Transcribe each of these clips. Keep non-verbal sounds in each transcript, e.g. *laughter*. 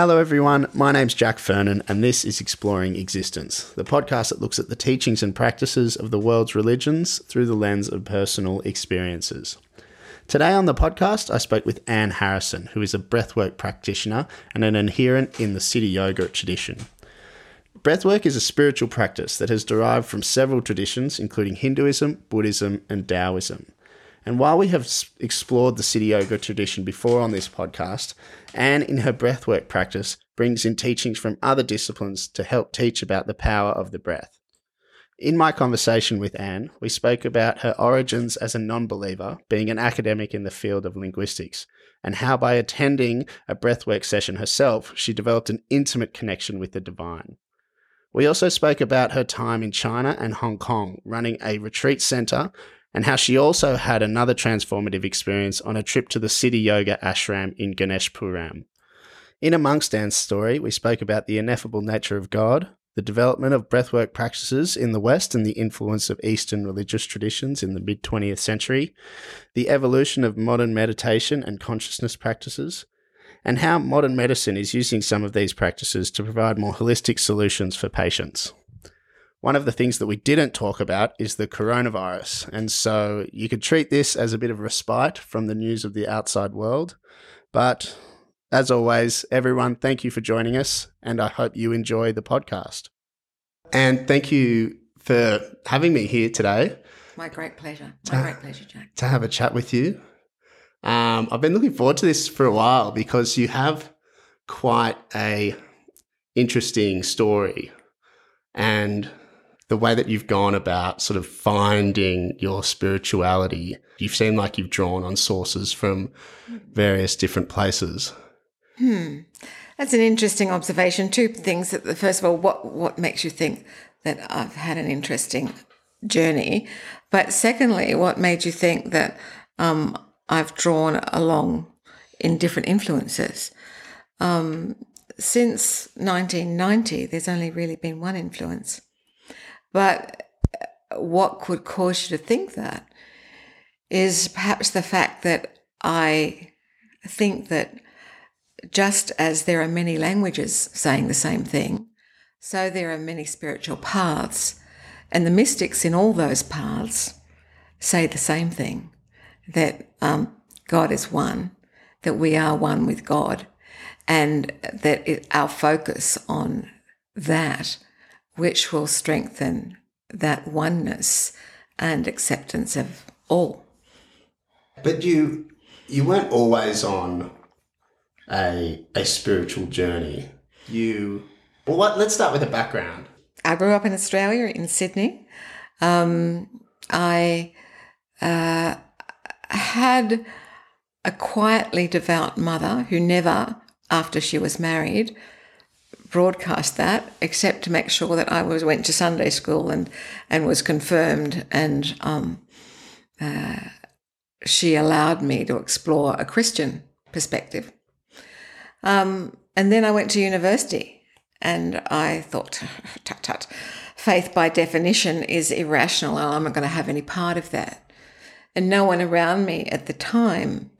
Hello, everyone. My name's Jack Fernan, and this is Exploring Existence, the podcast that looks at the teachings and practices of the world's religions through the lens of personal experiences. Today on the podcast, I spoke with Anne Harrison, who is a breathwork practitioner and an adherent in the Siddha Yoga tradition. Breathwork is a spiritual practice that has derived from several traditions, including Hinduism, Buddhism, and Taoism. And while we have explored the Siddha Yoga tradition before on this podcast, Anne, in her breathwork practice, brings in teachings from other disciplines to help teach about the power of the breath. In my conversation with Anne, we spoke about her origins as a non believer, being an academic in the field of linguistics, and how by attending a breathwork session herself, she developed an intimate connection with the divine. We also spoke about her time in China and Hong Kong, running a retreat center and how she also had another transformative experience on a trip to the Siddha Yoga ashram in Ganeshpuram. In amongst Anne's story, we spoke about the ineffable nature of God, the development of breathwork practices in the West and the influence of Eastern religious traditions in the mid 20th century, the evolution of modern meditation and consciousness practices, and how modern medicine is using some of these practices to provide more holistic solutions for patients. One of the things that we didn't talk about is the coronavirus. And so you could treat this as a bit of respite from the news of the outside world. But as always, everyone, thank you for joining us. And I hope you enjoy the podcast. And thank you for having me here today. My great pleasure. My to, great pleasure, Jack. To have a chat with you. Um, I've been looking forward to this for a while because you have quite a interesting story. And the way that you've gone about sort of finding your spirituality, you seem like you've drawn on sources from various different places. Hmm. That's an interesting observation. Two things. First of all, what what makes you think that I've had an interesting journey? But secondly, what made you think that um, I've drawn along in different influences? Um, since 1990, there's only really been one influence, but what could cause you to think that is perhaps the fact that I think that just as there are many languages saying the same thing, so there are many spiritual paths, and the mystics in all those paths say the same thing that um, God is one, that we are one with God, and that it, our focus on that which will strengthen that oneness and acceptance of all. But you you weren't always on a a spiritual journey. You well, what, let's start with the background. I grew up in Australia, in Sydney. Um, I uh, had a quietly devout mother who never, after she was married, broadcast that, except to make sure that I was went to Sunday school and and was confirmed, and um, uh, she allowed me to explore a Christian perspective. Um, and then I went to university, and I thought, *laughs* tut tut, faith by definition is irrational, and I'm not going to have any part of that. And no one around me at the time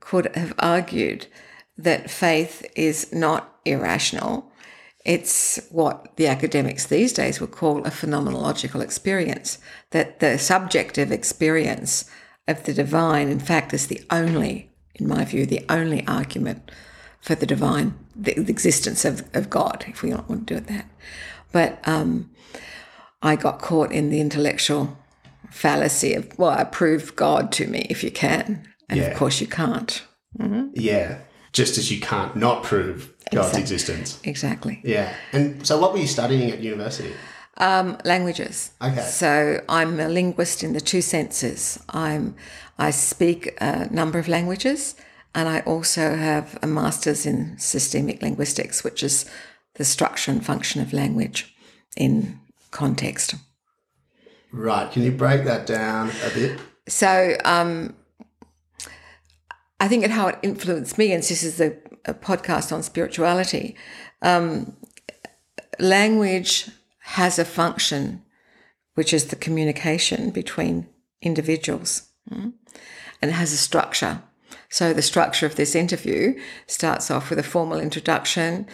could have argued that faith is not irrational it's what the academics these days would call a phenomenological experience, that the subjective experience of the divine, in fact, is the only, in my view, the only argument for the divine, the, the existence of, of God, if we don't want to do it that. But um, I got caught in the intellectual fallacy of, well, prove God to me if you can. And yeah. of course, you can't. Mm-hmm. Yeah. Just as you can't not prove God's exactly. existence. Exactly. Yeah. And so, what were you studying at university? Um, languages. Okay. So I'm a linguist in the two senses. I'm I speak a number of languages, and I also have a master's in systemic linguistics, which is the structure and function of language in context. Right. Can you break that down a bit? So um, I think at how it influenced me, and this is a, a podcast on spirituality, um, language has a function, which is the communication between individuals, mm? and it has a structure. So the structure of this interview starts off with a formal introduction,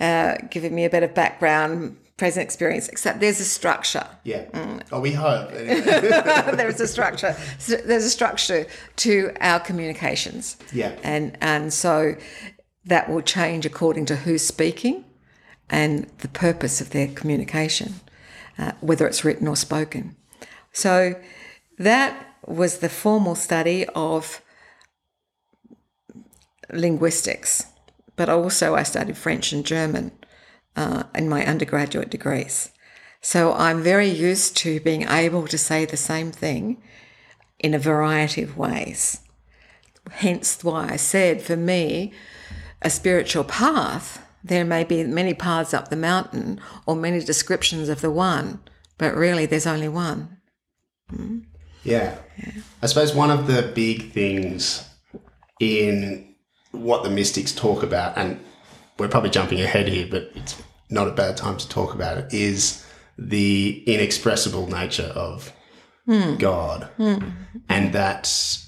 uh, giving me a bit of background, present experience, except there's a structure. Yeah. Oh, we hope. *laughs* Anyway. *laughs* there's a structure. So There's a structure to our communications. Yeah. And and so that will change according to who's speaking and the purpose of their communication, uh, whether it's written or spoken. So that was the formal study of linguistics, but also I studied French and German uh, in my undergraduate degrees. So I'm very used to being able to say the same thing in a variety of ways. Hence why I said for me, a spiritual path, there may be many paths up the mountain or many descriptions of the one, but really there's only one. Hmm? Yeah. I suppose one of the big things in what the mystics talk about, and we're probably jumping ahead here, but it's not a bad time to talk about it, is the inexpressible nature of hmm. God. Hmm. And that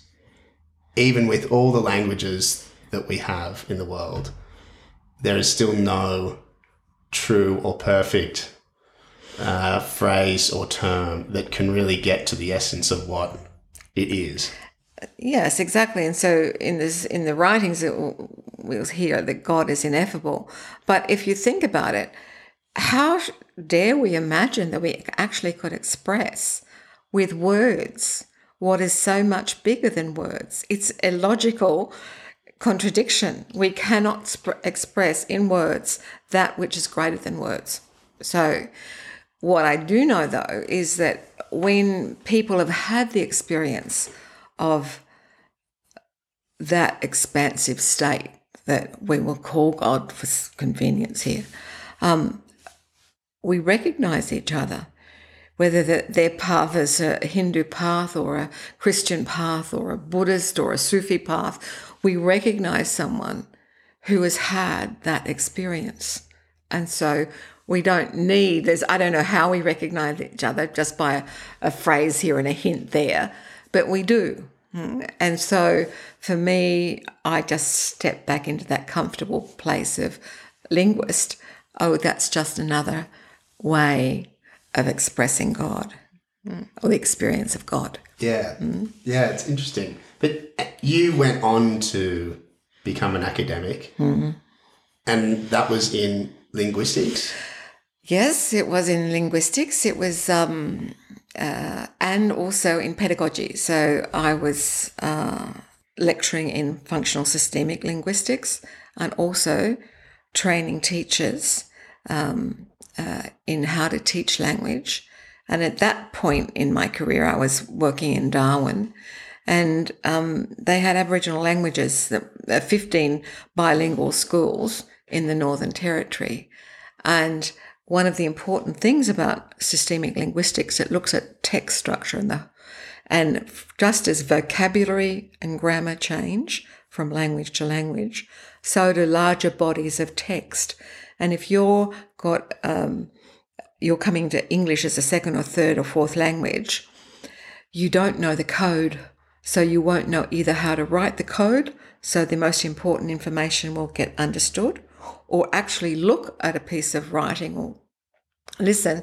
even with all the languages that we have in the world, there is still no true or perfect uh, phrase or term that can really get to the essence of what it is. Yes, exactly. And so in this in the writings it we'll hear that God is ineffable. But if you think about it, how dare we imagine that we actually could express with words what is so much bigger than words? It's a logical contradiction. We cannot sp- express in words that which is greater than words. So, what I do know though is that when people have had the experience of that expansive state that we will call God for convenience here, um, we recognize each other, whether the, their path is a Hindu path or a Christian path or a Buddhist or a Sufi path, we recognize someone who has had that experience. And so we don't need, there's, I don't know how we recognize each other just by a, a phrase here and a hint there, but we do. Mm. And so for me, I just step back into that comfortable place of linguist. Oh, that's just another way of expressing God mm, or the experience of God. Yeah. Yeah, it's interesting. But you went on to become an academic, and that was in linguistics. Yes, it was in linguistics. It was, um, uh, and also in pedagogy. So I was uh, lecturing in functional systemic linguistics and also training teachers um, uh, in how to teach language. And at that point in my career, I was working in Darwin. And um, they had Aboriginal languages, uh, 15 bilingual schools in the Northern Territory. And one of the important things about systemic linguistics, it looks at text structure and the and just as vocabulary and grammar change from language to language, so do larger bodies of text. And if you're got um, you're coming to English as a second or third or fourth language, you don't know the code. So you won't know either how to write the code, so the most important information will get understood, or actually look at a piece of writing or listen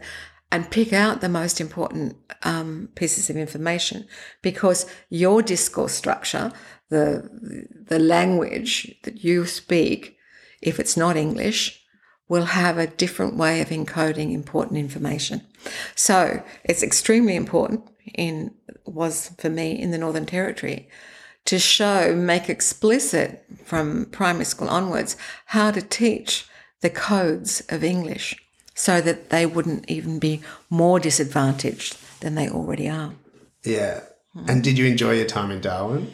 and pick out the most important um, pieces of information because your discourse structure, the the language that you speak, if it's not English, will have a different way of encoding important information. So it's extremely important in was for me in the Northern Territory to show, make explicit from primary school onwards how to teach the codes of English so that they wouldn't even be more disadvantaged than they already are. Yeah. And did you enjoy your time in Darwin?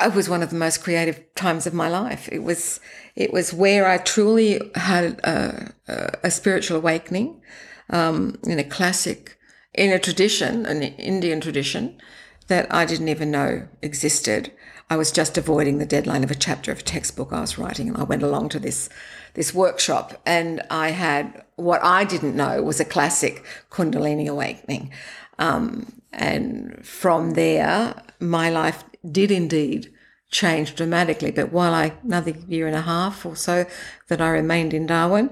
It was one of the most creative times of my life. It was it was where I truly had a, a, a spiritual awakening um, in a classic, in a tradition, an Indian tradition that I didn't even know existed. I was just avoiding the deadline of a chapter of a textbook I was writing, and I went along to this this workshop, and I had what I didn't know was a classic Kundalini awakening. Um, and from there, my life did indeed change dramatically. But while I, another year and a half or so that I remained in Darwin,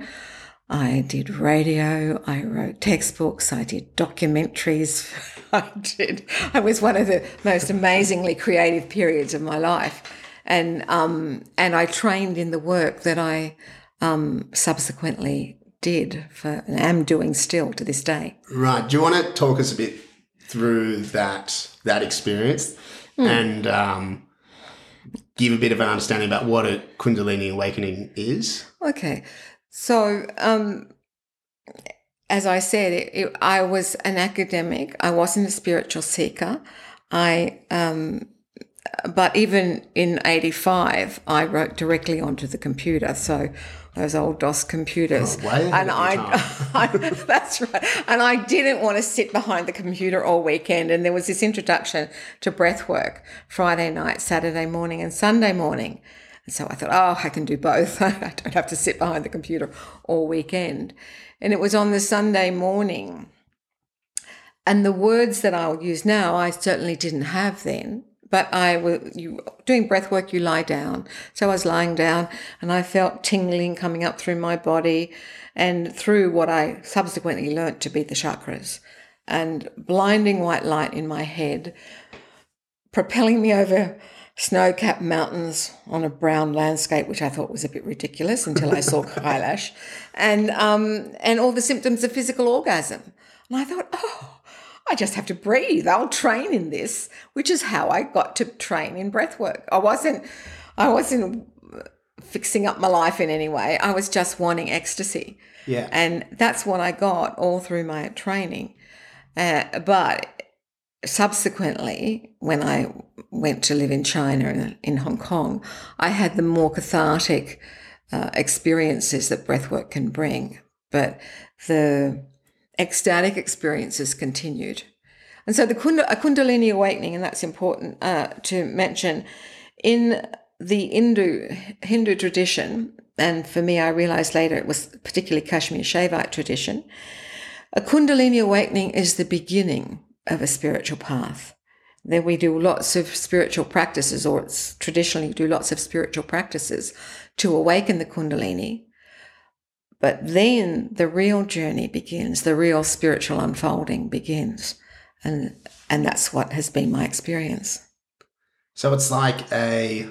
I did radio, I wrote textbooks, I did documentaries. *laughs* I did, I was one of the most amazingly creative periods of my life. And, um, and I trained in the work that I um, subsequently did for, and am doing still to this day. Right. Do you want to talk us a bit through that that experience mm. and um, give a bit of an understanding about what a Kundalini awakening is? Okay. So, um, as I said, it, it, I was an academic. I wasn't a spiritual seeker. I, um, but even in '85, I wrote directly onto the computer. So those old DOS computers. Oh, and I, *laughs* I, that's right. And I didn't want to sit behind the computer all weekend. And there was this introduction to breath work Friday night, Saturday morning, and Sunday morning. So I thought, oh, I can do both. *laughs* I don't have to sit behind the computer all weekend. And it was on the Sunday morning. And the words that I'll use now, I certainly didn't have then. But I was you, doing breath work, you lie down. So I was lying down and I felt tingling coming up through my body and through what I subsequently learnt to be the chakras and blinding white light in my head, propelling me over snow capped mountains on a brown landscape, which I thought was a bit ridiculous until I saw *laughs* Kailash, and, um, and all the symptoms of physical orgasm. And I thought, oh, I just have to breathe. I'll train in this, which is how I got to train in breath work. I wasn't, I wasn't fixing up my life in any way. I was just wanting ecstasy. Yeah. And that's what I got all through my training. Uh, but subsequently, when I went to live in China and in Hong Kong, I had the more cathartic uh, experiences that breathwork can bring. But the ecstatic experiences continued. And so the Kund- Kundalini awakening, and that's important uh, to mention, in the Hindu, Hindu tradition, and for me, I realized later it was particularly Kashmir Shaivite tradition, a Kundalini awakening is the beginning of a spiritual path. Then we do lots of spiritual practices, or it's traditionally do lots of spiritual practices to awaken the Kundalini. But then the real journey begins, the real spiritual unfolding begins. And, and that's what has been my experience. So it's like a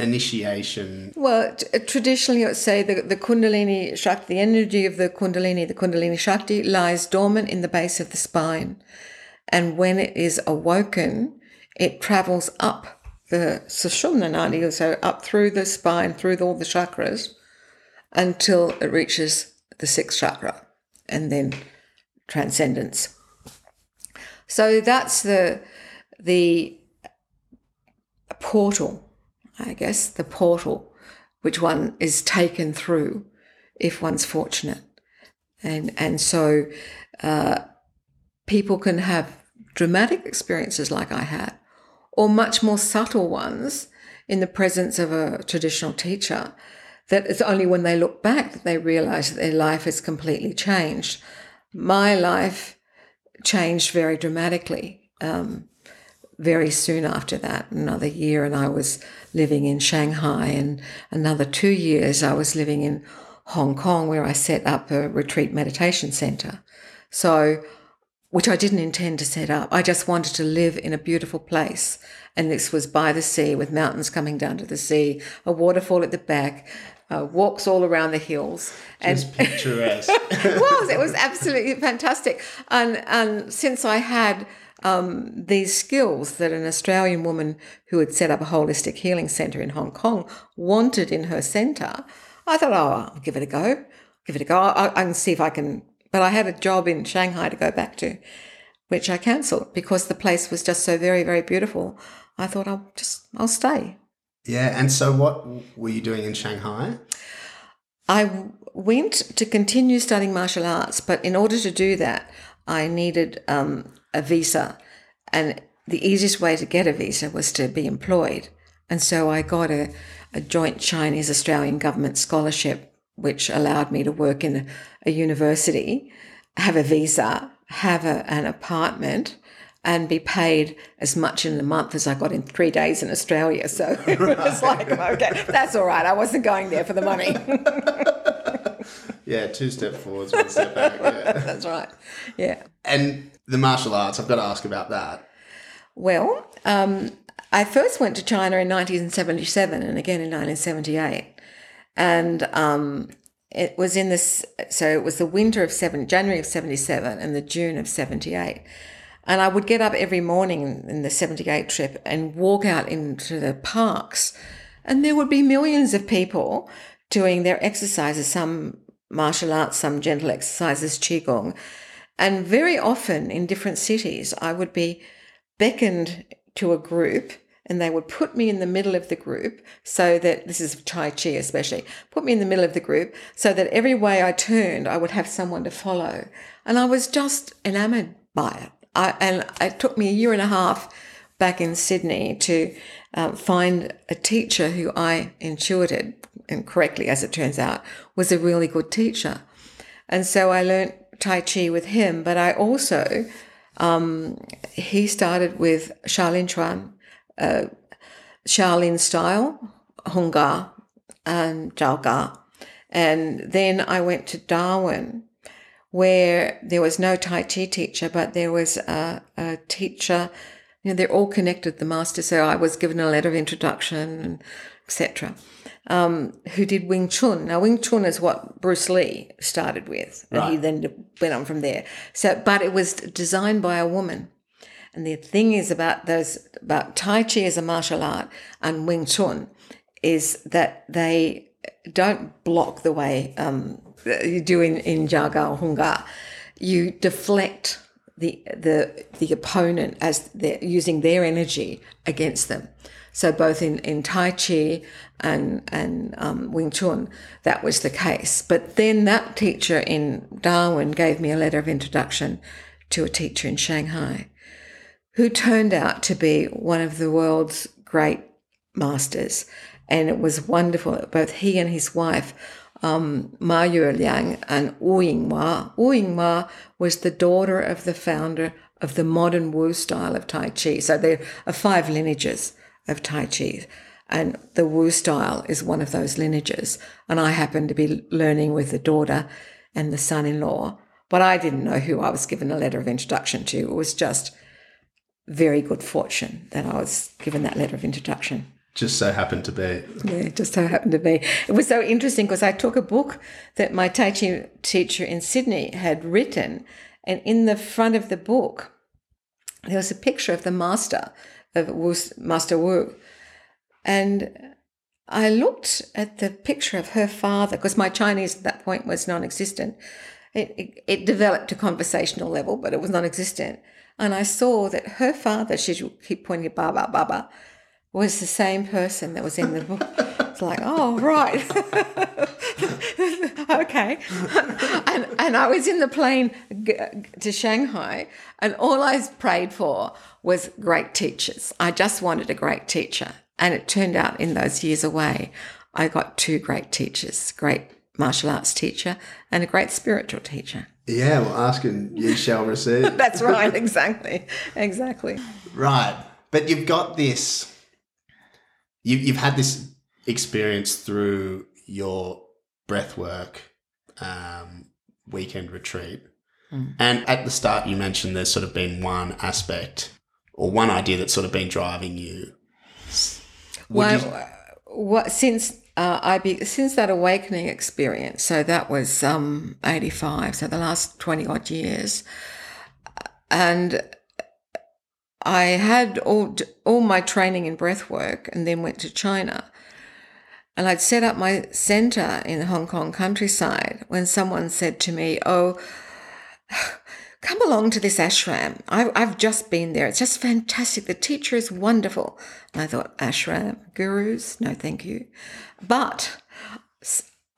initiation? Well, t- traditionally, I'd say the, the Kundalini Shakti, the energy of the Kundalini, the Kundalini Shakti lies dormant in the base of the spine. And when it is awoken, it travels up the Sushumna Nadi, so up through the spine, through all the chakras, until it reaches the sixth chakra and then transcendence. So that's the the portal, I guess, the portal which one is taken through if one's fortunate. And and so uh, people can have dramatic experiences like I had, or much more subtle ones in the presence of a traditional teacher that it's only when they look back that they realize that their life has completely changed. My life changed very dramatically um, very soon after that. Another year, and I was living in Shanghai, and another two years, I was living in Hong Kong, where I set up a retreat meditation center. So, which I didn't intend to set up. I just wanted to live in a beautiful place. And this was by the sea with mountains coming down to the sea, a waterfall at the back, uh, walks all around the hills. Just and *laughs* picturesque. it was. It was absolutely fantastic. And and since I had um, these skills that an Australian woman who had set up a holistic healing centre in Hong Kong wanted in her centre, I thought, oh, I'll give it a go. Give it a go. I, I can see if I can. But I had a job in Shanghai to go back to, which I cancelled because the place was just so very, very beautiful. I thought I'll just I'll stay. Yeah, and so what were you doing in Shanghai? I went to continue studying martial arts, but in order to do that, I needed um, a visa, and the easiest way to get a visa was to be employed. And so I got a, a joint Chinese Australian government scholarship, which allowed me to work in a, university, have a visa, have a, an apartment, and be paid as much in a month as I got in three days in Australia. So *laughs* it was like, okay, that's all right. I wasn't going there for the money. *laughs* yeah, two step forwards, one step back. Yeah. *laughs* that's right. Yeah. And the martial arts, I've got to ask about that. Well, um, I first went to China in 1977 and again in 1978. And um, it was in this, so it was the winter of seven, January of 77 and the June of 78. And I would get up every morning in the 78 trip and walk out into the parks. And there would be millions of people doing their exercises, some martial arts, some gentle exercises, Qigong. And very often in different cities, I would be beckoned to a group and they would put me in the middle of the group so that this is Tai Chi especially, put me in the middle of the group so that every way I turned, I would have someone to follow. And I was just enamored by it. I, and it took me a year and a half back in Sydney to um, find a teacher who I intuited, and correctly as it turns out, was a really good teacher. And so I learned Tai Chi with him, but I also, um, he started with Shaolin Chuan, uh, Shaolin style, Hung Gar, and Jiao And then I went to Darwin where there was no Tai Chi teacher, but there was a, a teacher. You know, they're all connected. The master, so I was given a letter of introduction, etc. Um, who did Wing Chun? Now, Wing Chun is what Bruce Lee started with, and Right. he then went on from there. So, but it was designed by a woman. And the thing is about those about Tai Chi as a martial art and Wing Chun is that they don't block the way um, you do in, in Jaga or Hung Gar. You deflect the the the opponent as they're using their energy against them. So both in, in Tai Chi and and um, Wing Chun, that was the case. But then that teacher in Darwin gave me a letter of introduction to a teacher in Shanghai who turned out to be one of the world's great masters. And it was wonderful. Both he and his wife, um, Ma Yue Liang and Wu Yinghua. Wu Yinghua was the daughter of the founder of the modern Wu style of Tai Chi. So there are five lineages of Tai Chi. And the Wu style is one of those lineages. And I happened to be learning with the daughter and the son in law. But I didn't know who I was given a letter of introduction to. It was just very good fortune that I was given that letter of introduction. Just so happened to be. Yeah, just so happened to be. It was so interesting because I took a book that my Tai Chi teacher in Sydney had written, and in the front of the book, there was a picture of the master, of Wu, Master Wu. And I looked at the picture of her father because my Chinese at that point was non existent. It, it, it developed to conversational level, but it was non existent. And I saw that her father, she keep pointing Baba, Baba, was the same person that was in the book. It's like, oh, right. *laughs* okay. and, and I was in the plane to Shanghai, and all I prayed for was great teachers. I just wanted a great teacher. And it turned out in those years away, I got two great teachers great martial arts teacher and a great spiritual teacher. Yeah, well, asking you shall receive. *laughs* That's right, exactly. Exactly. Right. But you've got this, you, you've had this experience through your breathwork um, weekend retreat. And at the start, you mentioned there's sort of been one aspect or one idea that's sort of been driving you. Would Well, you- what since uh, I be since that awakening experience, so that was um, eighty five, so the last twenty odd years, and I had all all my training in breath work, and then went to China, and I'd set up my center in the Hong Kong countryside when someone said to me, "Oh." Come along to this ashram. I've, I've just been there. It's just fantastic. The teacher is wonderful. And I thought, ashram, gurus? No, thank you. But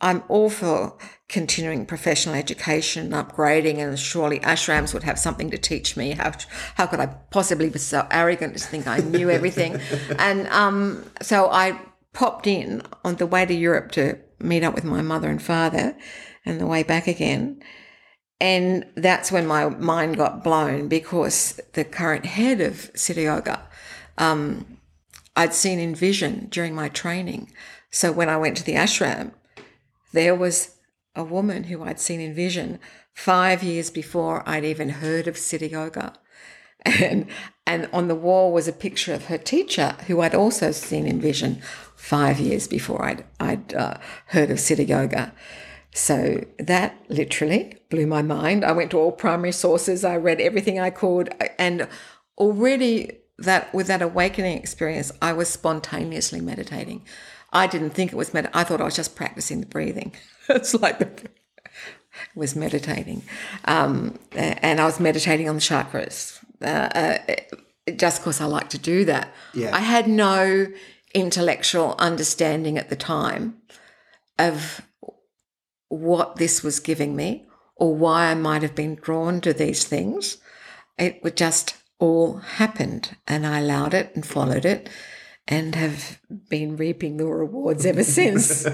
I'm all for continuing professional education and upgrading, and surely ashrams would have something to teach me. How, how could I possibly be so arrogant to think I knew everything? *laughs* and um, so I popped in on the way to Europe to meet up with my mother and father and the way back again. And that's when my mind got blown because the current head of Siddha Yoga, um, I'd seen in vision during my training. So when I went to the ashram, there was a woman who I'd seen in vision five years before I'd even heard of Siddha Yoga. And, and on the wall was a picture of her teacher, who I'd also seen in vision five years before I'd, I'd uh, heard of Siddha Yoga. So that literally blew my mind. I went to all primary sources, I read everything I could, and already that with that awakening experience, I was spontaneously meditating. I didn't think it was med. I thought I was just practicing the breathing. *laughs* it's like the *laughs* was meditating, um, and I was meditating on the chakras. Uh, uh, just because I like to do that. Yeah. I had no intellectual understanding at the time of what this was giving me or why I might have been drawn to these things. It would just all happened and I allowed it and followed it and have been reaping the rewards ever *laughs* since.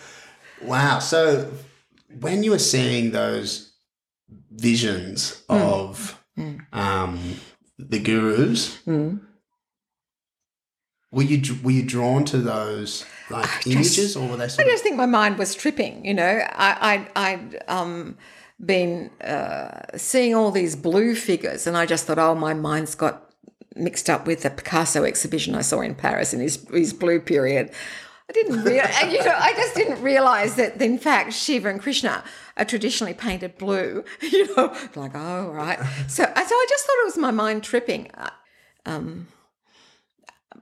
*laughs* wow. So when you were seeing those visions mm. of mm. Um, the gurus, mm. were you were you drawn to those like I images, just, or were they? I just think my mind was tripping. You know, I I I'd um been uh, seeing all these blue figures, and I just thought, oh, my mind's got mixed up with the Picasso exhibition I saw in Paris in his his blue period. I didn't realize, *laughs* you know, I just didn't realize that in fact Shiva and Krishna are traditionally painted blue. *laughs* You know, like oh right. So, so I just thought it was my mind tripping. Um,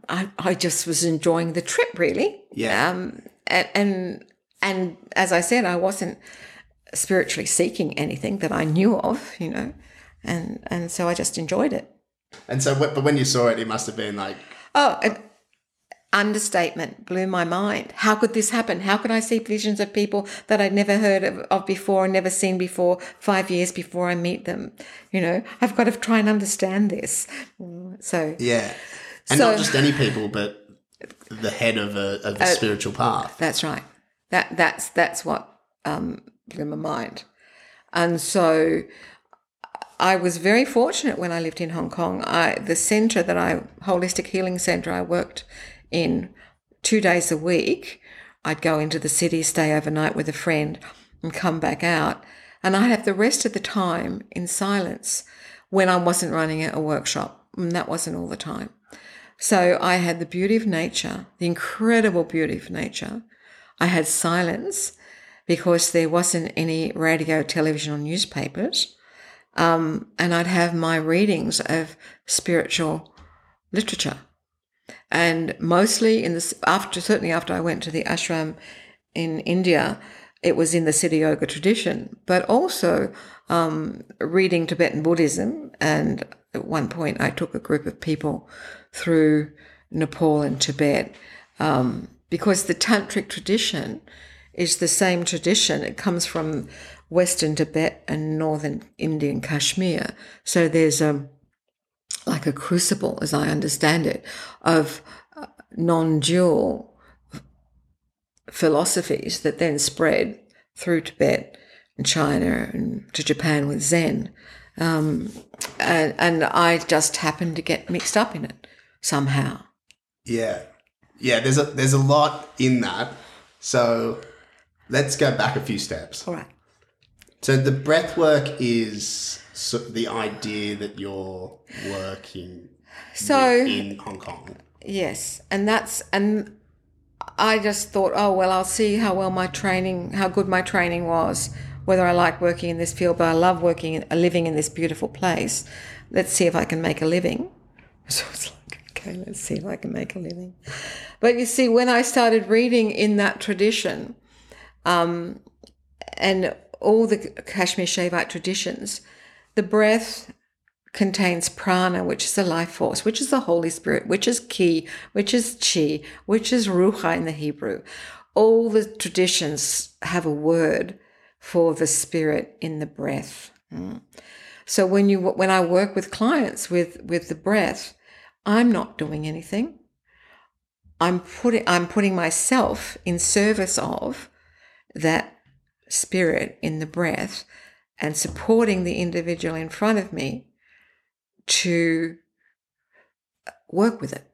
I, I just was enjoying the trip really. Yeah. Um, and, and and as I said, I wasn't spiritually seeking anything that I knew of, you know, and and so I just enjoyed it. And so, but when you saw it, it must have been like oh, understatement blew my mind. How could this happen? How could I see visions of people that I'd never heard of, of before, never seen before, five years before I meet them? You know, I've got to try and understand this. So yeah. And so, not just any people, but the head of a, of a uh, spiritual path. That's right. That that's that's what um, blew my mind. And so I was very fortunate when I lived in Hong Kong. I the centre that I holistic healing centre I worked in two days a week. I'd go into the city, stay overnight with a friend, and come back out. And I'd have the rest of the time in silence when I wasn't running a workshop. And that wasn't all the time. So I had the beauty of nature, the incredible beauty of nature. I had silence because there wasn't any radio, television, or newspapers. Um, and I'd have my readings of spiritual literature. And mostly in this, after certainly after I went to the ashram in India, it was in the Siddha Yoga tradition, but also um, reading Tibetan Buddhism. And at one point, I took a group of people through Nepal and Tibet um, because the tantric tradition is the same tradition. It comes from Western Tibet and Northern Indian Kashmir. So there's a like a crucible, as I understand it, of uh, non-dual philosophies that then spread through Tibet and China and to Japan with Zen. Um, and, and I just happened to get mixed up in it somehow. Yeah. Yeah, there's a there's a lot in that. So let's go back a few steps. All right. So the breath work is so the idea that you're working so in Hong Kong. Yes, and that's and I just thought, oh well, I'll see how well my training, how good my training was, whether I like working in this field, but I love working, living in this beautiful place. Let's see if I can make a living. *laughs* So it's like, okay, let's see if I can make a living. But you see, when I started reading in that tradition, um, and all the Kashmir Shaivite traditions, the breath contains prana, which is the life force, which is the Holy Spirit, which is ki, which is chi, which is ruha in the Hebrew. All the traditions have a word for the spirit in the breath. Mm. So when you when I work with clients with with the breath, I'm not doing anything. I'm putting I'm putting myself in service of that spirit in the breath and supporting the individual in front of me to work with it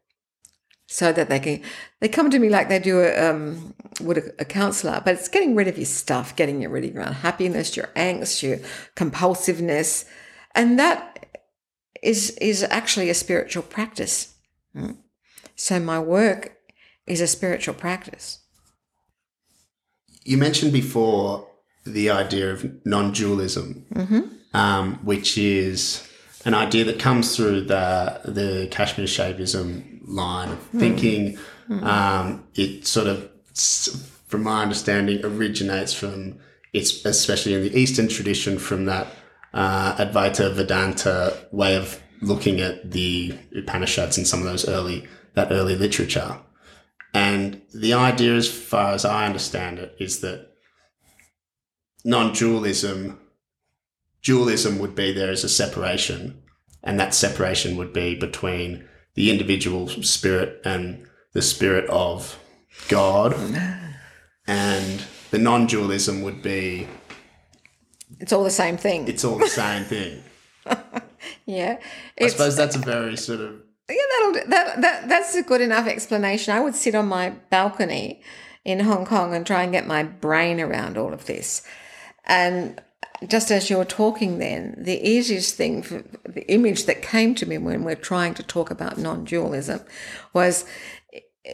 so that they can they come to me like they do a um, would a, a counselor but it's getting rid of your stuff getting rid of your unhappiness your angst your compulsiveness and that is is actually a spiritual practice mm. so my work is a spiritual practice you mentioned before the idea of non-dualism mm-hmm. um, which is an idea that comes through the the Kashmir Shaivism line of thinking. Mm. Um, it sort of, from my understanding, originates from it's especially in the Eastern tradition from that uh, Advaita Vedanta way of looking at the Upanishads and some of those early that early literature. And the idea, as far as I understand it, is that non-dualism dualism would be there is a separation, and that separation would be between the individual spirit and the spirit of God, *laughs* and the non-dualism would be it's all the same thing. It's all the same thing. *laughs* yeah, I suppose that's a very sort of yeah. That'll that that that's a good enough explanation. I would sit on my balcony in Hong Kong and try and get my brain around all of this, and just as you were talking then, the easiest thing, for, the image that came to me when we're trying to talk about non dualism was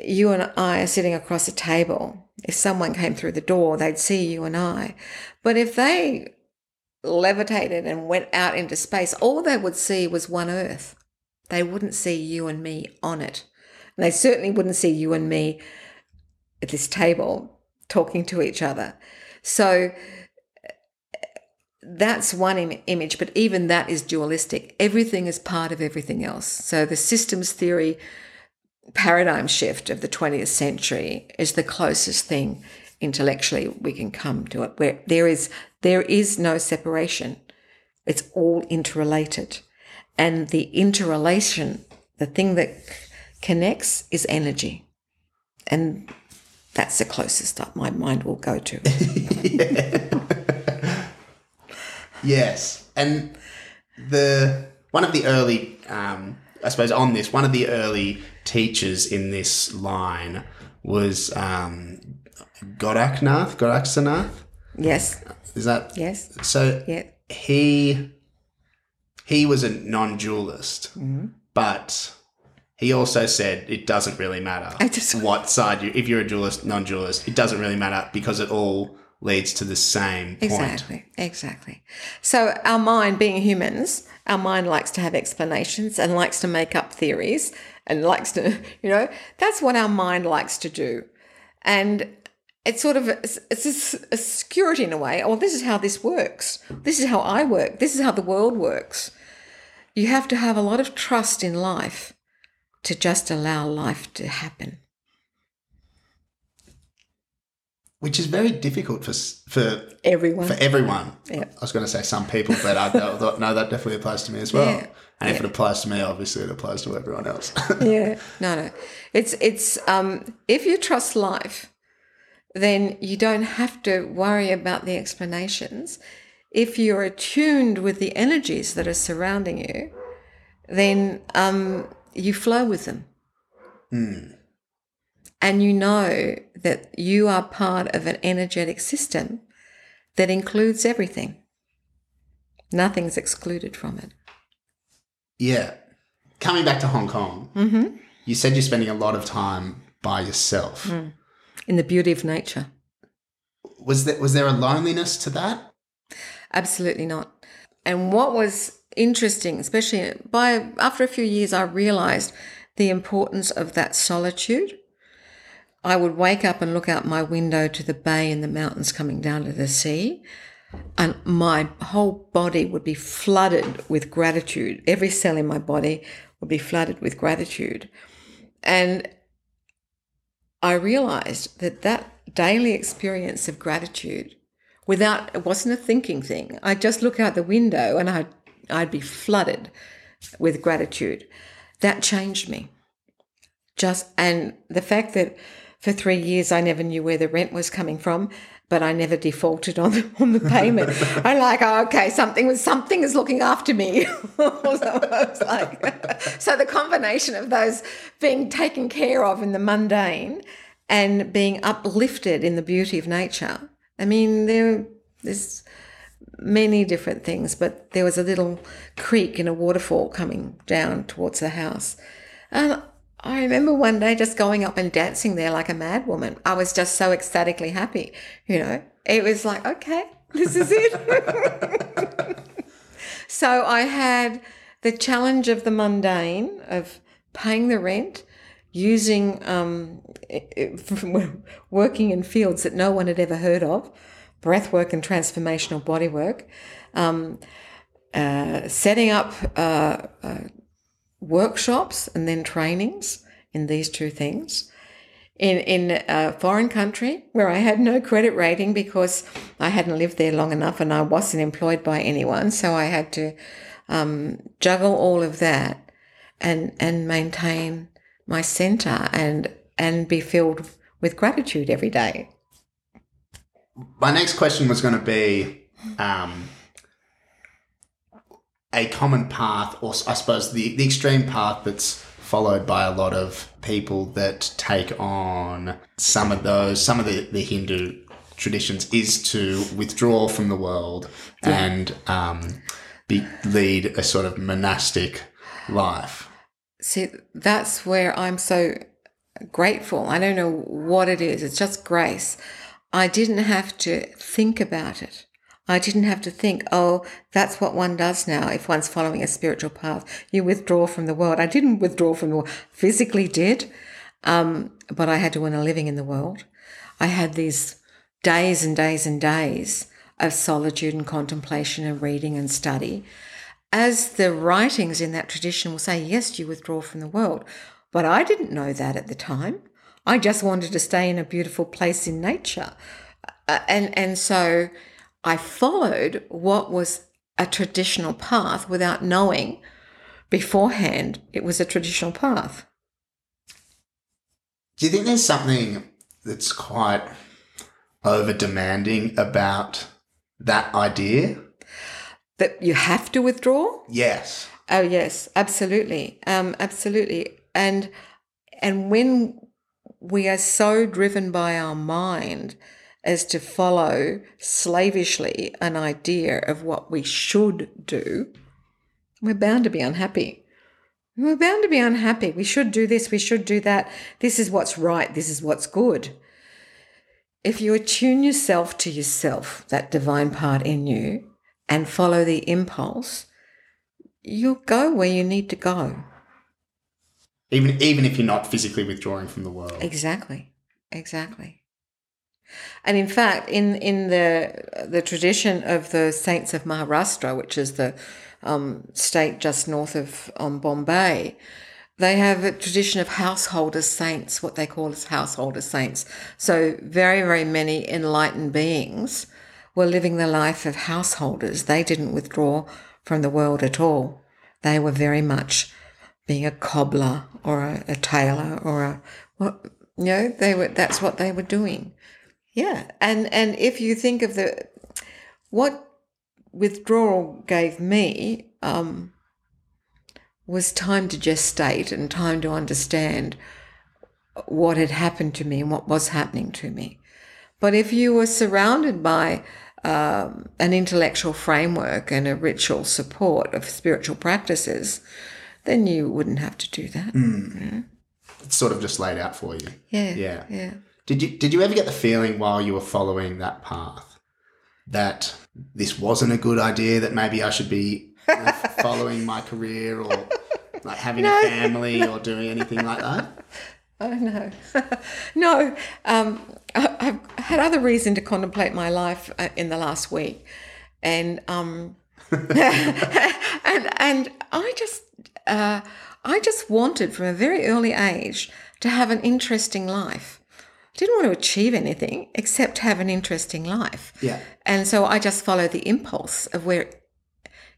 you and I are sitting across a table. If someone came through the door, they'd see you and I. But if they levitated and went out into space, all they would see was one Earth. They wouldn't see you and me on it. And they certainly wouldn't see you and me at this table talking to each other. So, uh, that's one Im- image, but even that is dualistic. Everything is part of everything else. So the systems theory paradigm shift of the 20th century is the closest thing intellectually we can come to it, where there is there is no separation. It's all interrelated, and the interrelation, the thing that connects, is energy, and that's the closest that my mind will go to. *laughs* Yes, and the one of the early, um, I suppose, on this one of the early teachers in this line was um, Goraknath. Goraksanath. Yes. Is that yes? So yeah. he he was a non-dualist, mm-hmm. but he also said it doesn't really matter just, what side you. If you're a dualist, non-dualist, it doesn't really matter because it all leads to the same point. Exactly, exactly. So our mind, being humans, our mind likes to have explanations and likes to make up theories and likes to, *laughs* you know, that's what our mind likes to do. And it's sort of it's, it's security in a way. Oh, this is how this works. This is how I work. This is how the world works. You have to have a lot of trust in life to just allow life to happen which is very difficult for for everyone. For everyone, yeah. I was going to say some people, but I thought no, that definitely applies to me as well. Yeah. And if it applies to me, obviously it applies to everyone else. *laughs* yeah, no, no, it's it's um, if you trust life, then you don't have to worry about the explanations. If you're attuned with the energies that are surrounding you, then um, you flow with them. Hmm and you know that you are part of an energetic system that includes everything. Nothing's excluded from it. Yeah. Coming back to Hong Kong, mm-hmm. you said you're spending a lot of time by yourself. Mm. In the beauty of nature. Was there, was there a loneliness to that? Absolutely not. And what was interesting, especially by after a few years, I realized the importance of that solitude I would wake up and look out my window to the bay and the mountains coming down to the sea. And my whole body would be flooded with gratitude. Every cell in my body would be flooded with gratitude. And I realized that that daily experience of gratitude, without, it wasn't a thinking thing. I'd just look out the window and I'd, I'd be flooded with gratitude. That changed me. Just, and the fact that for three years, I never knew where the rent was coming from. But I never defaulted on the, on the payment. I'm like, oh, okay, something was something is looking after me. *laughs* so like, *laughs* so the combination of those being taken care of in the mundane and being uplifted in the beauty of nature. I mean, there there's many different things, but there was a little creek and a waterfall coming down towards the house, and I remember one day just going up and dancing there like a madwoman. I was just so ecstatically happy. You know, it was like, okay, *laughs* this is it. *laughs* so I had the challenge of the mundane, of paying the rent, using, um, *laughs* working in fields that no one had ever heard of, breath work and transformational body work, um, uh, setting up uh, uh, workshops and then trainings in these two things. In, in a foreign country where I had no credit rating because I hadn't lived there long enough and I wasn't employed by anyone. So I had to um, juggle all of that and, and maintain my center and, and be filled with gratitude every day. My next question was going to be um, a common path, or I suppose the, the extreme path that's followed by a lot of people that take on some of those, some of the, the Hindu traditions is to withdraw from the world yeah. and um, be, lead a sort of monastic life. See, that's where I'm so grateful. I don't know what it is, it's just grace. I didn't have to think about it. I didn't have to think, oh, that's what one does now if one's following a spiritual path. You withdraw from the world. I didn't withdraw from the world, physically did, um, but I had to earn a living in the world. I had these days and days and days of solitude and contemplation and reading and study. As the writings in that tradition will say, yes, you withdraw from the world. But I didn't know that at the time. I just wanted to stay in a beautiful place in nature. Uh, and, and so I followed what was a traditional path without knowing beforehand it was a traditional path. Do you think there's something that's quite over demanding about that idea? That you have to withdraw? Yes. Oh yes, absolutely. Um, absolutely. And and when we are so driven by our mind as to follow slavishly an idea of what we should do, we're bound to be unhappy. We're bound to be unhappy. We should do this, we should do that. This is what's right, this is what's good. If you attune yourself to yourself, that divine part in you, and follow the impulse, you'll go where you need to go. Even even if you're not physically withdrawing from the world. Exactly. Exactly. And in fact, in, in the, the tradition of the saints of Maharashtra, which is the um, state just north of um, Bombay, they have a tradition of householder saints, what they call as householder saints. So, very, very many enlightened beings were living the life of householders. They didn't withdraw from the world at all. They were very much being a cobbler or a, a tailor or a, you know, they were, that's what they were doing. Yeah, and and if you think of the what withdrawal gave me um, was time to gestate and time to understand what had happened to me and what was happening to me. But if you were surrounded by um, an intellectual framework and a ritual support of spiritual practices, then you wouldn't have to do that. Mm. It's sort of just laid out for you. Yeah. Yeah. Yeah. Did you did you ever get the feeling while you were following that path that this wasn't a good idea? That maybe I should be *laughs* following my career or like having no. a family or doing anything like that? *laughs* Oh no, *laughs* no. Um, I, have had other reason to contemplate my life uh, in the last week, and um, and and I just uh, I just wanted from a very early age to have an interesting life didn't want to achieve anything except have an interesting life. Yeah. And so I just followed the impulse of where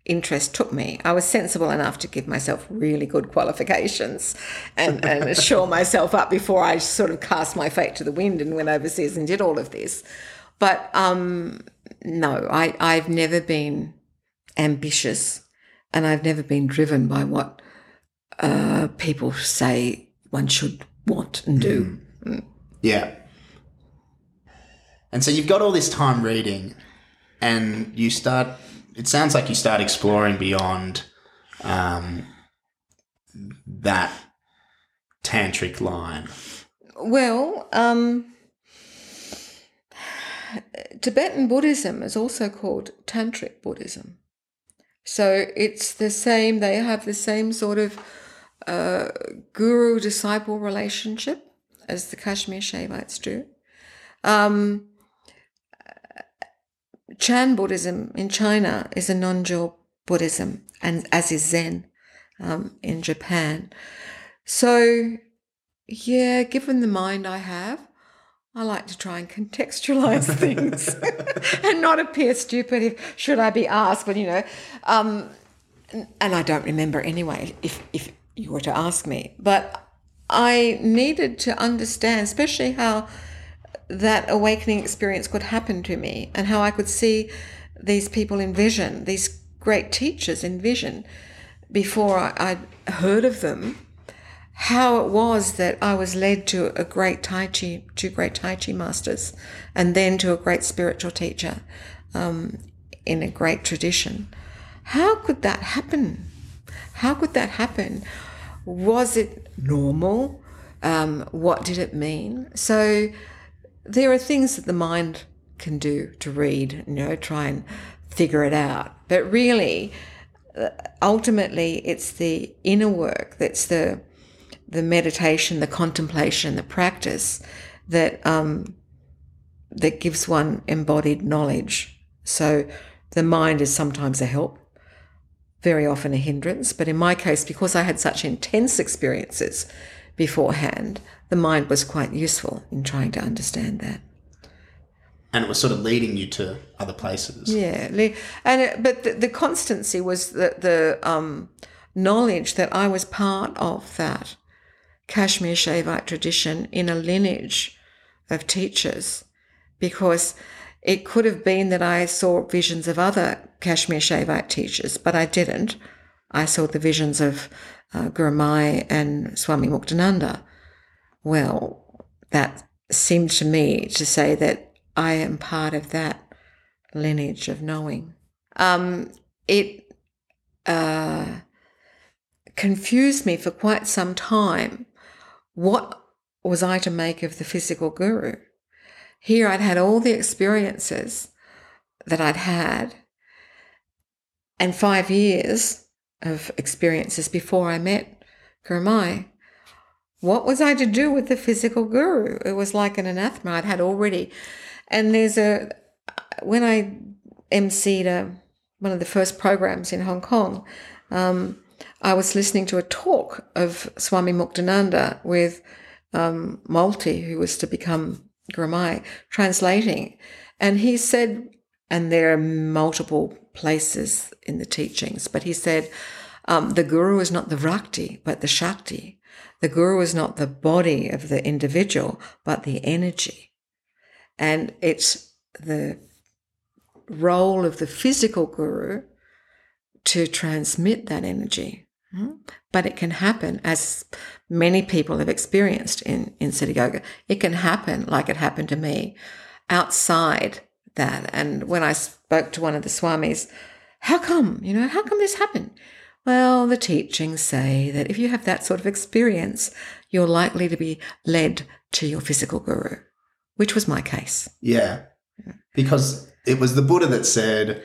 interest took me. I was sensible enough to give myself really good qualifications and, and *laughs* assure myself up before I sort of cast my fate to the wind and went overseas and did all of this. but um, no, I, I've never been ambitious and I've never been driven by what uh, people say one should want and do. Yeah. And so you've got all this time reading, and you start. It sounds like you start exploring beyond um, that tantric line. Well, um, Tibetan Buddhism is also called Tantric Buddhism. So it's the same, they have the same sort of uh, guru disciple relationship as the Kashmir Shaivites do. Um, Chan Buddhism in China is a non dual Buddhism, and as is Zen um, in Japan. So, yeah, given the mind I have, I like to try and contextualize *laughs* things *laughs* and not appear stupid if should I be asked. But you know, um, and I don't remember anyway. If if you were to ask me, but I needed to understand, especially how that awakening experience could happen to me, and how I could see these people in vision, these great teachers in vision, before I, I'd heard of them how it was that I was led to a great Tai Chi, two great Tai Chi masters, and then to a great spiritual teacher um, in a great tradition. How could that happen? How could that happen? Was it normal? Um, what did it mean? So there are things that the mind can do to read, you know, try and figure it out. But really, uh, ultimately, it's the inner work that's the the meditation, the contemplation, the practice that um, that gives one embodied knowledge. So the mind is sometimes a help, very often a hindrance. But in my case, because I had such intense experiences beforehand, the mind was quite useful in trying to understand that. And it was sort of leading you to other places. Yeah, and it, but the, the, constancy was the the um, knowledge that I was part of that Kashmir Shaivite tradition in a lineage of teachers because it could have been that I saw visions of other Kashmir Shaivite teachers, but I didn't. I saw the visions of uh, Gurumayi and Swami Muktananda. Well, that seemed to me to say that I am part of that lineage of knowing. Um, it uh, confused me for quite some time what was I to make of the physical guru? Here I'd had all the experiences that I'd had and five years of experiences before I met Gurumayi. What was I to do with the physical guru? It was like an anathema I'd had already. And there's a, when I emceed a, one of the first programs in Hong Kong, um, I was listening to a talk of Swami Muktananda with um, Malti, who was to become Gurumayi, translating. And he said, and there are multiple places in the teachings, but he said, um, the Guru is not the Vyakti, but the Shakti. The Guru is not the body of the individual, but the energy. And it's the role of the physical Guru to transmit that energy. Hmm? But it can happen, as many people have experienced in, in Siddha Yoga, it can happen like it happened to me outside that. And when I spoke to one of the Swamis, how come, you know, how come this happened? Well, the teachings say that if you have that sort of experience, you're likely to be led to your physical guru, which was my case. Yeah. Because it was the Buddha that said,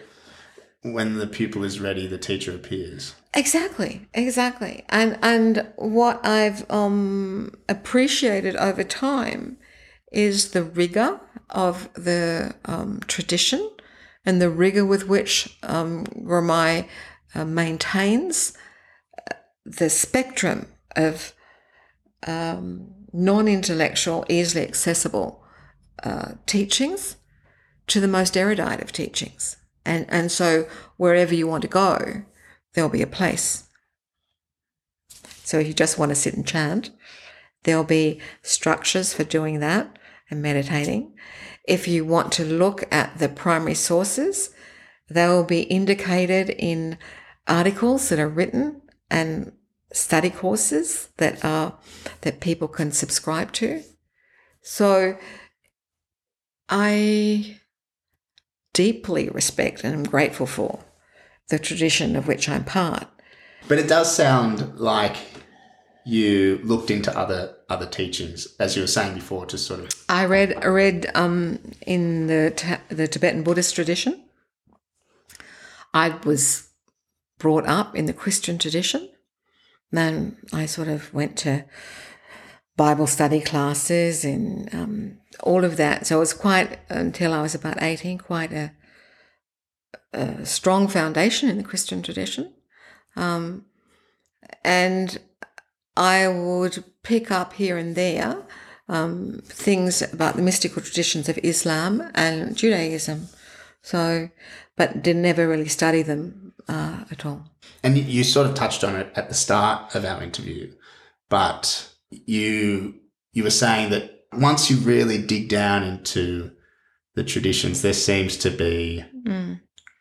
when the pupil is ready, the teacher appears. Exactly, exactly. And and what I've um, appreciated over time is the rigor of the um, tradition and the rigor with which um, Gurumayi uh, maintains uh, the spectrum of um, non-intellectual, easily accessible uh, teachings to the most erudite of teachings. And, and so wherever you want to go, there'll be a place. So if you just want to sit and chant, there'll be structures for doing that. and meditating. If you want to look at the primary sources, they will be indicated in articles that are written and study courses that are that people can subscribe to. So I deeply respect and am grateful for the tradition of which I'm part. But it does sound like you looked into other other teachings, as you were saying before, to sort of. I read I read um, in the the Tibetan Buddhist tradition. I was brought up in the Christian tradition. Then I sort of went to Bible study classes and um, all of that. So it was quite until I was about eighteen, quite a, a strong foundation in the Christian tradition. Um, and I would pick up here and there um, things about the mystical traditions of Islam and Judaism. So, but did never really study them uh, at all. And you sort of touched on it at the start of our interview, but you you were saying that once you really dig down into the traditions, there seems to be mm.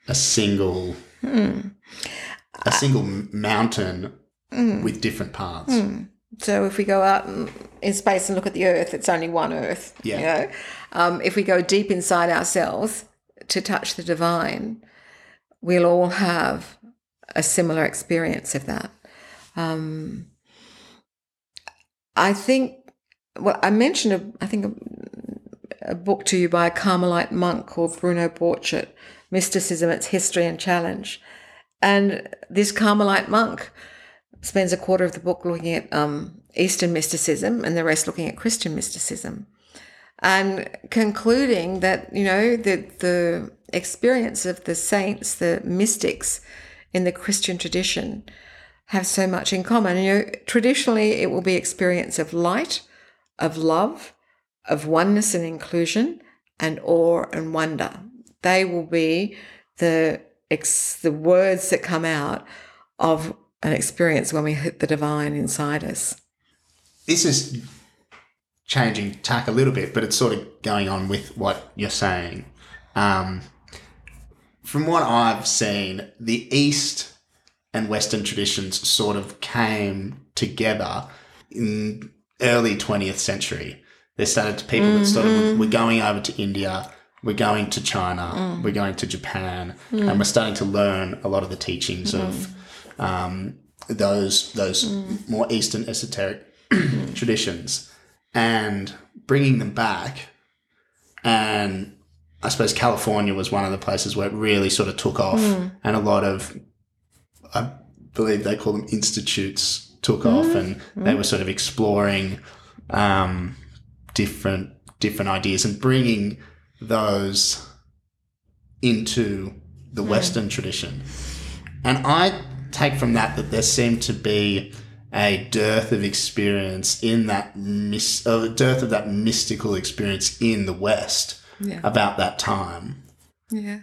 a single mm. a single mountain mm. with different paths. Mm. So if we go out in space and look at the Earth, it's only one Earth. Yeah. You know? Um, if we go deep inside ourselves to touch the divine, we'll all have a similar experience of that. Um, I think. Well, I mentioned, a, I think, a, a book to you by a Carmelite monk called Bruno Borchert, Mysticism, Its History and Challenge. And this Carmelite monk spends a quarter of the book looking at um, Eastern mysticism and the rest looking at Christian mysticism. And concluding that, you know, the, the experience of the saints, the mystics in the Christian tradition have so much in common. You know, traditionally it will be experience of light, of love, of oneness and inclusion, and awe and wonder. They will be the ex- the words that come out of an experience when we hit the divine inside us. This is changing tack a little bit, but it's sort of going on with what you're saying. Um, from what I've seen, the East and Western traditions sort of came together in early 20th century. There started to people mm-hmm. that of mm-hmm. going over to India, we're going to China, mm. we're going to Japan, mm. and we're starting to learn a lot of the teachings mm. of um, those those mm. more Eastern esoteric *clears throat* traditions and bringing them back. And I suppose California was one of the places where it really sort of took off, mm. and a lot of, I believe they call them institutes, took mm. off, and they mm. were sort of exploring um, different different ideas and bringing those into the mm. Western tradition. And I take from that that there seemed to be a dearth of experience in that mis- a dearth of that mystical experience in the West yeah. about that time. Yeah,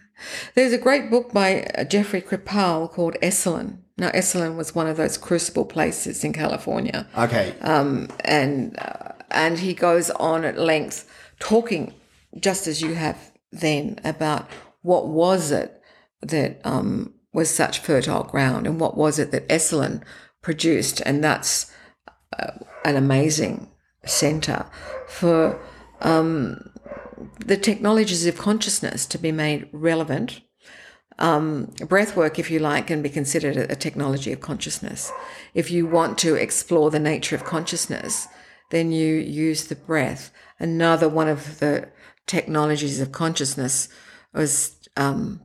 there's a great book by uh, Jeffrey Kripal called Esalen. Now, Esalen was one of those crucible places in California. Okay. Um, and uh, and he goes on at length talking, just as you have then, about what was it that um, was such fertile ground and what was it that Esalen produced. And that's uh, an amazing center for um, the technologies of consciousness to be made relevant. Um, breath work, if you like, can be considered a, technology of consciousness. If you want to explore the nature of consciousness, then you use the breath. Another one of the technologies of consciousness was um,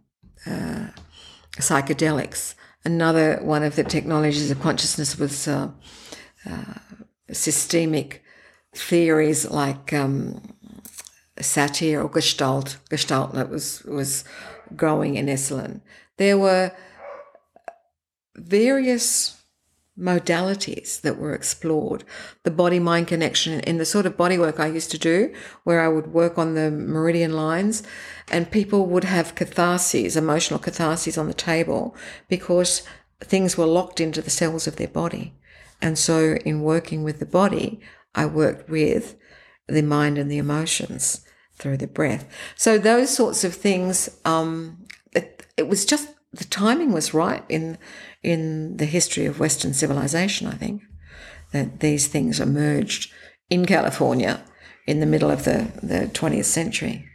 uh, psychedelics. Another one of the technologies of consciousness was uh, uh, systemic theories like um, satir or Gestalt. Gestalt that was was growing in Esalen. There were various modalities that were explored. The body mind connection in the sort of body work I used to do, where I would work on the meridian lines, and people would have catharses, emotional catharses on the table because things were locked into the cells of their body. And so, in working with the body, I worked with the mind and the emotions through the breath. So those sorts of things, um, it, it was just the timing was right in in the history of Western civilization. I think that these things emerged in California in the middle of the the twentieth century.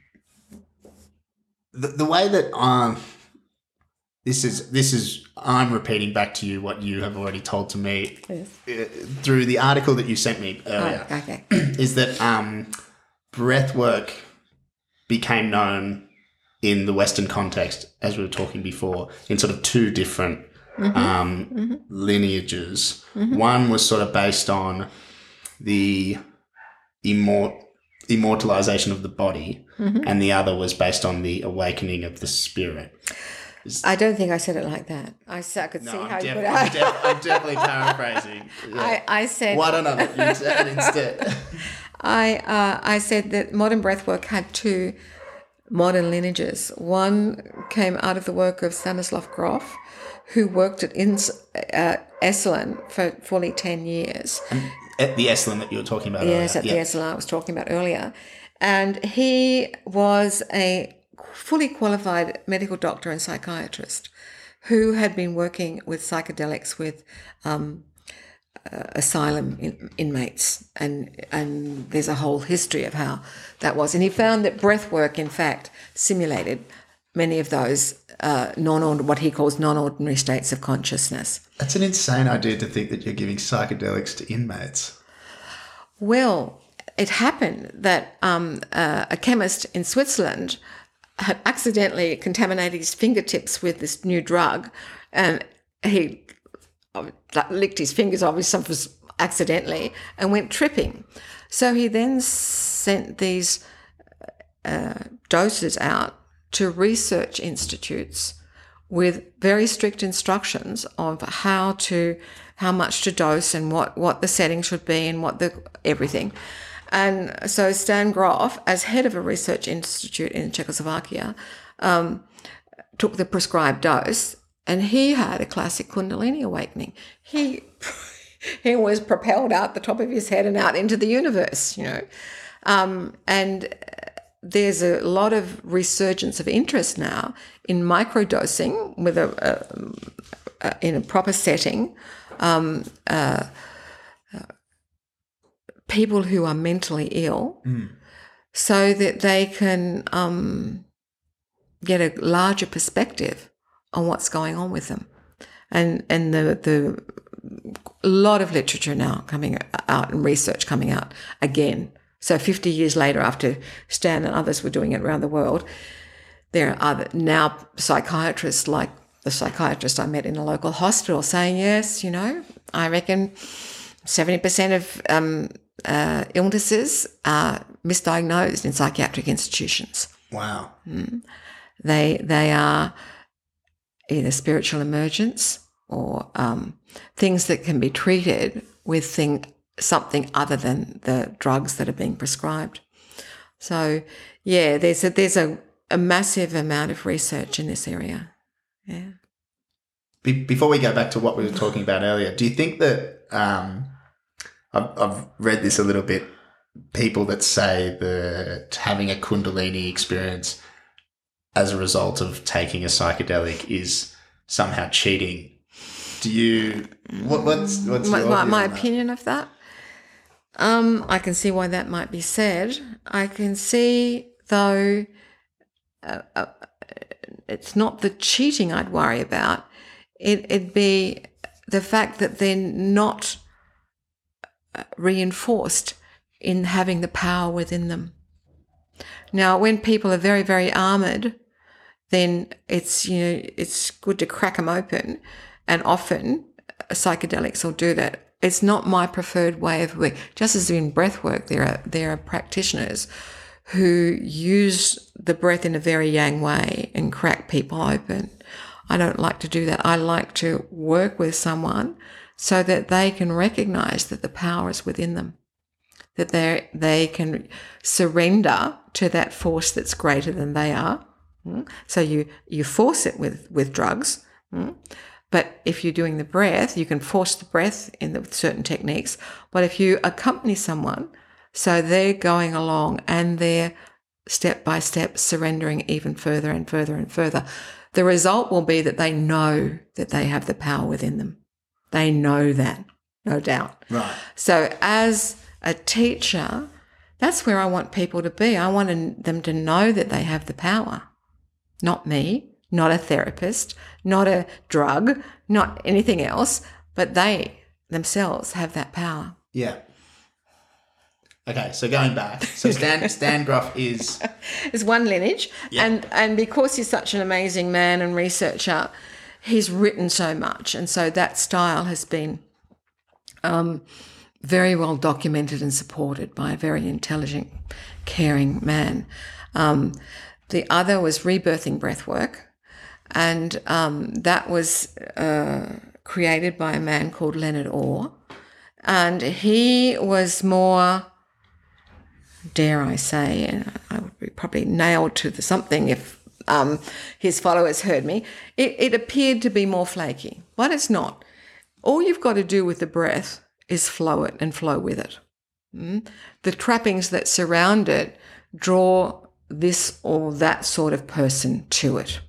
The, the way that um, this is this is I'm repeating back to you what you have already told to me Yes. uh, through the article that you sent me earlier. Oh, okay. is that um, breath work became known in the Western context, as we were talking before, in sort of two different mm-hmm. um, mm-hmm. lineages. Mm-hmm. One was sort of based on the immort- immortalization of the body, and the other was based on the awakening of the spirit. I don't think I said it like that. I, I could see No, how I'm, you def- put I'm, def- I'm *laughs* definitely paraphrasing. Yeah. I, I said Why don't I you *laughs* instead? *laughs* I uh, I said that modern breathwork had two modern lineages. One came out of the work of Stanislav Grof, who worked at Ins, uh, Esalen for fully 10 years. At the Esalen that you were talking about Yes, earlier. at the Esalen I was talking about earlier. And he was a fully qualified medical doctor and psychiatrist who had been working with psychedelics with um, uh, asylum in, inmates. And, and there's a whole history of how that was. And he found that breath work, in fact, simulated many of those uh, non what he calls non-ordinary states of consciousness. That's an insane idea to think that you're giving psychedelics to inmates. Well, it happened that um, uh, a chemist in Switzerland had accidentally contaminated his fingertips with this new drug, and he licked his fingers obviously accidentally and went tripping. So he then sent these uh, doses out to research institutes with very strict instructions of how to how much to dose and what what the setting should be and what the everything and so stan grof as head of a research institute in czechoslovakia um, took the prescribed dose and he had a classic kundalini awakening. He *laughs* he was propelled out the top of his head and out into the universe you know. Um, and there's a lot of resurgence of interest now in microdosing with a, a, a in a proper setting. Um, uh, uh, people who are mentally ill, so that they can um, get a larger perspective on what's going on with them, and and the the a lot of literature now coming out and research coming out again. So 50 years later, after Stan and others were doing it around the world, there are other, now psychiatrists like the psychiatrist I met in a local hospital saying, yes, you know, I reckon 70% of um, uh, illnesses are misdiagnosed in psychiatric institutions. Wow. They, they are either spiritual emergence or um, things that can be treated with thing, something other than the drugs that are being prescribed. So, yeah, there's a, there's a, a massive amount of research in this area. Yeah. Be- before we go back to what we were talking about earlier, do you think that um, I've, I've read this a little bit? People that say that having a Kundalini experience as a result of taking a psychedelic is somehow cheating. Do you? What, what's what's my, your my, my opinion of that. Um, I can see why that might be said. I can see, though, uh, uh, it's not the cheating I'd worry about. It, it'd be the fact that they're not uh, reinforced in having the power within them. Now, when people are very, very armored, then it's you know it's good to crack them open, and often uh, psychedelics will do that. It's not my preferred way of work. Just as in breath work, there are there are practitioners who use the breath in a very yang way and crack people open. I don't like to do that. I like to work with someone so that they can recognize that the power is within them, that they they can surrender to that force that's greater than they are. Mm. So you you force it with with drugs. mm. But if you're doing the breath, you can force the breath in the, with certain techniques. But if you accompany someone So they're going along and they're step by step surrendering even further and further and further. The result will be that they know that they have the power within them. They know that, no doubt. Right. So, as a teacher, that's where I want people to be. I want them to know that they have the power, not me, not a therapist, not a drug, not anything else, but they themselves have that power. Yeah. Okay, so going back, so Stan *laughs* Stan Grof is is one lineage, Yeah. and and because he's such an amazing man and researcher, he's written so much, and so that style has been um, very well documented and supported by a very intelligent, caring man. Um, the other was rebirthing breathwork, and um, that was uh, created by a man called Leonard Orr, and he was more dare I say, and I would be probably nailed to the something if um, his followers heard me, it, it appeared to be more flaky, but it's not. All you've got to do with the breath is flow it and flow with it. Mm? The trappings that surround it draw this or that sort of person to it.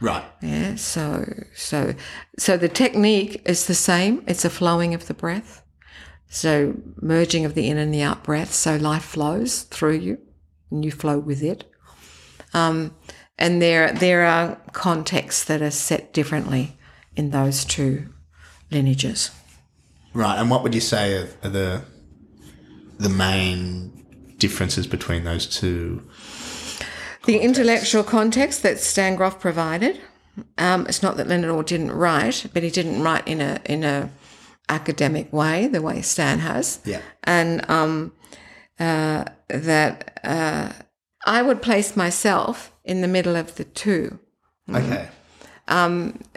right. Yeah, so so so the technique is the same. It's a flowing of the breath. So merging of the in and the out breath. So life flows through you, and you flow with it. Um, and there there are contexts that are set differently in those two lineages. Right. And what would you say are, are the the main differences between those two? The intellectual context that Stan Grof provided. Um, it's not that Leonard Orr didn't write, but he didn't write in a in a academic way, the way Stan has. Yeah. and um, uh, that uh, I would place myself in the middle of the two Okay.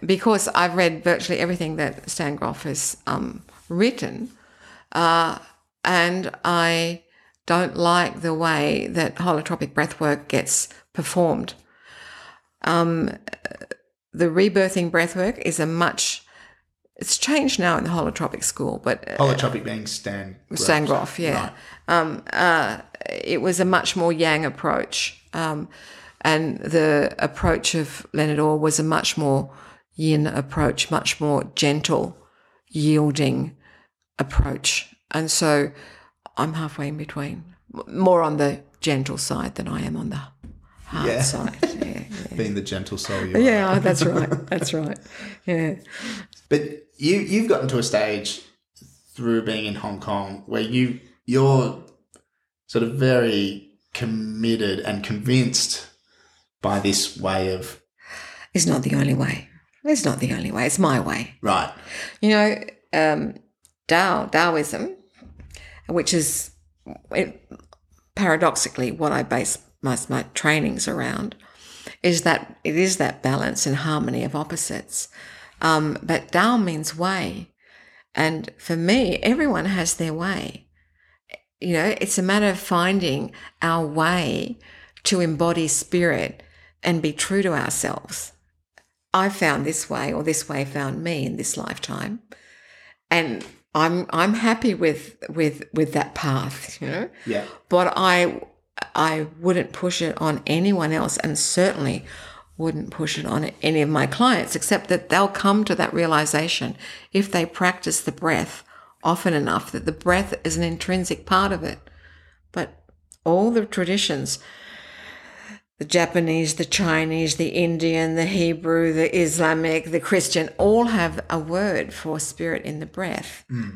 because I've read virtually everything that Stan Grof has um, written, uh, and I don't like the way that holotropic breathwork gets performed. Um, the rebirthing breathwork is a much it's changed now in the holotropic school, but uh, Holotropic being Stan. Grof. Stan Grof, yeah. Right. Um, uh, it was a much more yang approach. Um, and the approach of Leonard Orr was a much more yin approach, much more gentle, yielding approach. And so I'm halfway in between, more on the gentle side than I am on the hard Yeah. side. *laughs* Yeah, Being the gentle soul you are. yeah, that's right. *laughs* That's right. Yeah. But you you've gotten to a stage through being in Hong Kong where you you're sort of very committed and convinced by this way of It's not the only way. It's not the only way. It's my way. right. You know, um, Tao, Taoism, which is it, paradoxically what I base my trainings around, is that it is that balance and harmony of opposites. Um, but Tao means way. And for me, everyone has their way. You know, it's a matter of finding our way to embody spirit and be true to ourselves. I found this way, or this way found me in this lifetime, and I'm I'm happy with with with that path, you know. Yeah. But I I wouldn't push it on anyone else, and certainly wouldn't push it on any of my clients, except that they'll come to that realization if they practice the breath often enough that the breath is an intrinsic part of it. But all the traditions, the Japanese, the Chinese, the Indian, the Hebrew, the Islamic, the Christian, all have a word for spirit in the breath. Hmm.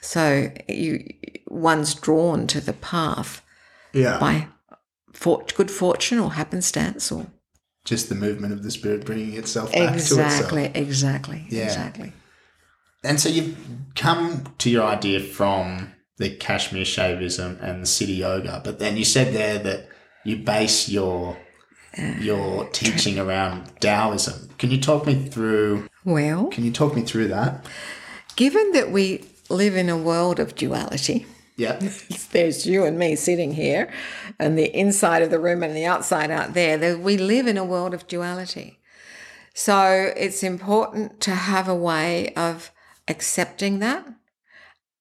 So you one's drawn to the path Yeah. by for, good fortune or happenstance or Just the movement of the spirit bringing itself back to exactly, itself. exactly, Yeah. exactly. And so you've come to your idea from the Kashmir Shaivism and the Siddha Yoga, but then you said there that you base your your teaching around Taoism. Can you talk me through? Well, Can you talk me through that? given that we live in a world of duality, Yeah. *laughs* there's you and me sitting here, and the inside of the room and the outside out there, that we live in a world of duality. So it's important to have a way of accepting that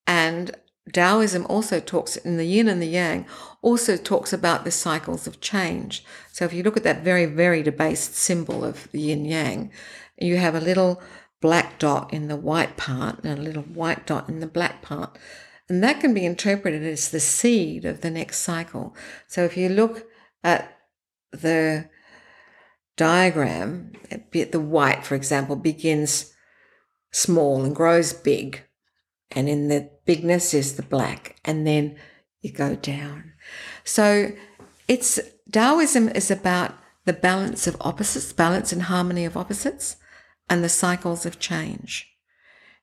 and Taoism also talks in the yin and the yang, also talks about the cycles of change. So if you look at that very, very debased symbol of the yin yang, you have a little black dot in the white part and a little white dot in the black part. And that can be interpreted as the seed of the next cycle. So if you look at the diagram, the white, for example, begins small and grows big. And in the bigness is the black. And then you go down. So it's Taoism is about the balance of opposites, balance and harmony of opposites, and the cycles of change.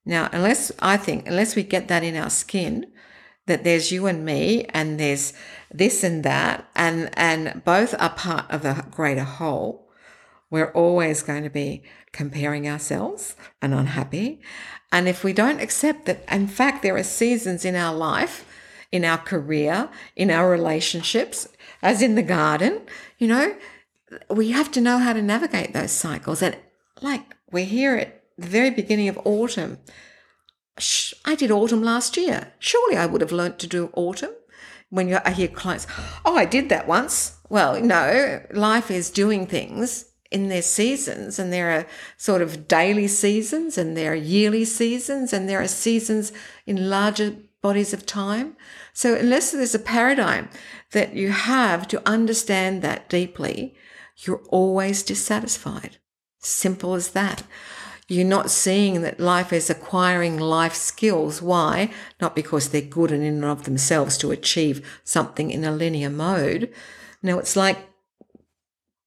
Now, unless I think, unless we get that in our skin, that there's you and me and there's this and that, and, and both are part of a greater whole, we're always going to be comparing ourselves and unhappy. And if we don't accept that, in fact, there are seasons in our life, in our career, in our relationships, as in the garden, you know, we have to know how to navigate those cycles. And like we're here at the very beginning of autumn. I did autumn last year. Surely I would have learnt to do autumn. When you I hear clients, oh, I did that once. Well, no, life is doing things in their seasons, and there are sort of daily seasons, and there are yearly seasons, and there are seasons in larger bodies of time. So, unless there's a paradigm that you have to understand that deeply, you're always dissatisfied. Simple as that. You're not seeing that life is acquiring life skills. Why? Not because they're good in and of themselves to achieve something in a linear mode. No, it's like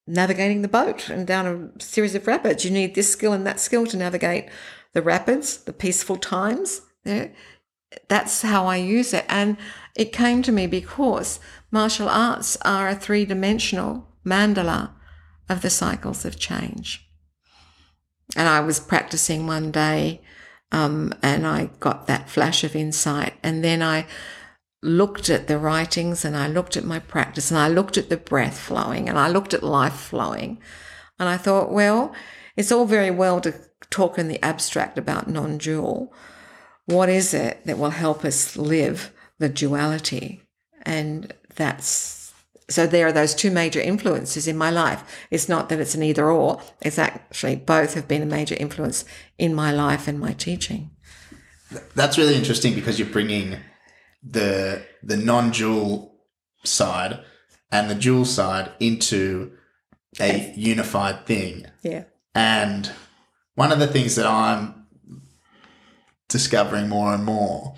navigating the boat and down a series of rapids. You need this skill and that skill to navigate the rapids, the peaceful times. Yeah? That's how I use it. And it came to me because martial arts are a three dimensional mandala of the cycles of change. And I was practicing one day um, and I got that flash of insight. And then I looked at the writings and I looked at my practice and I looked at the breath flowing and I looked at life flowing. And I thought, well, it's all very well to talk in the abstract about non dual. What is it that will help us live the duality? And that's so there are those two major influences in my life. It's not that it's an either or. It's actually both have been a major influence in my life and my teaching. That's really interesting because you're bringing the the non-dual side and the dual side into a unified thing. Yeah. And one of the things that I'm discovering more and more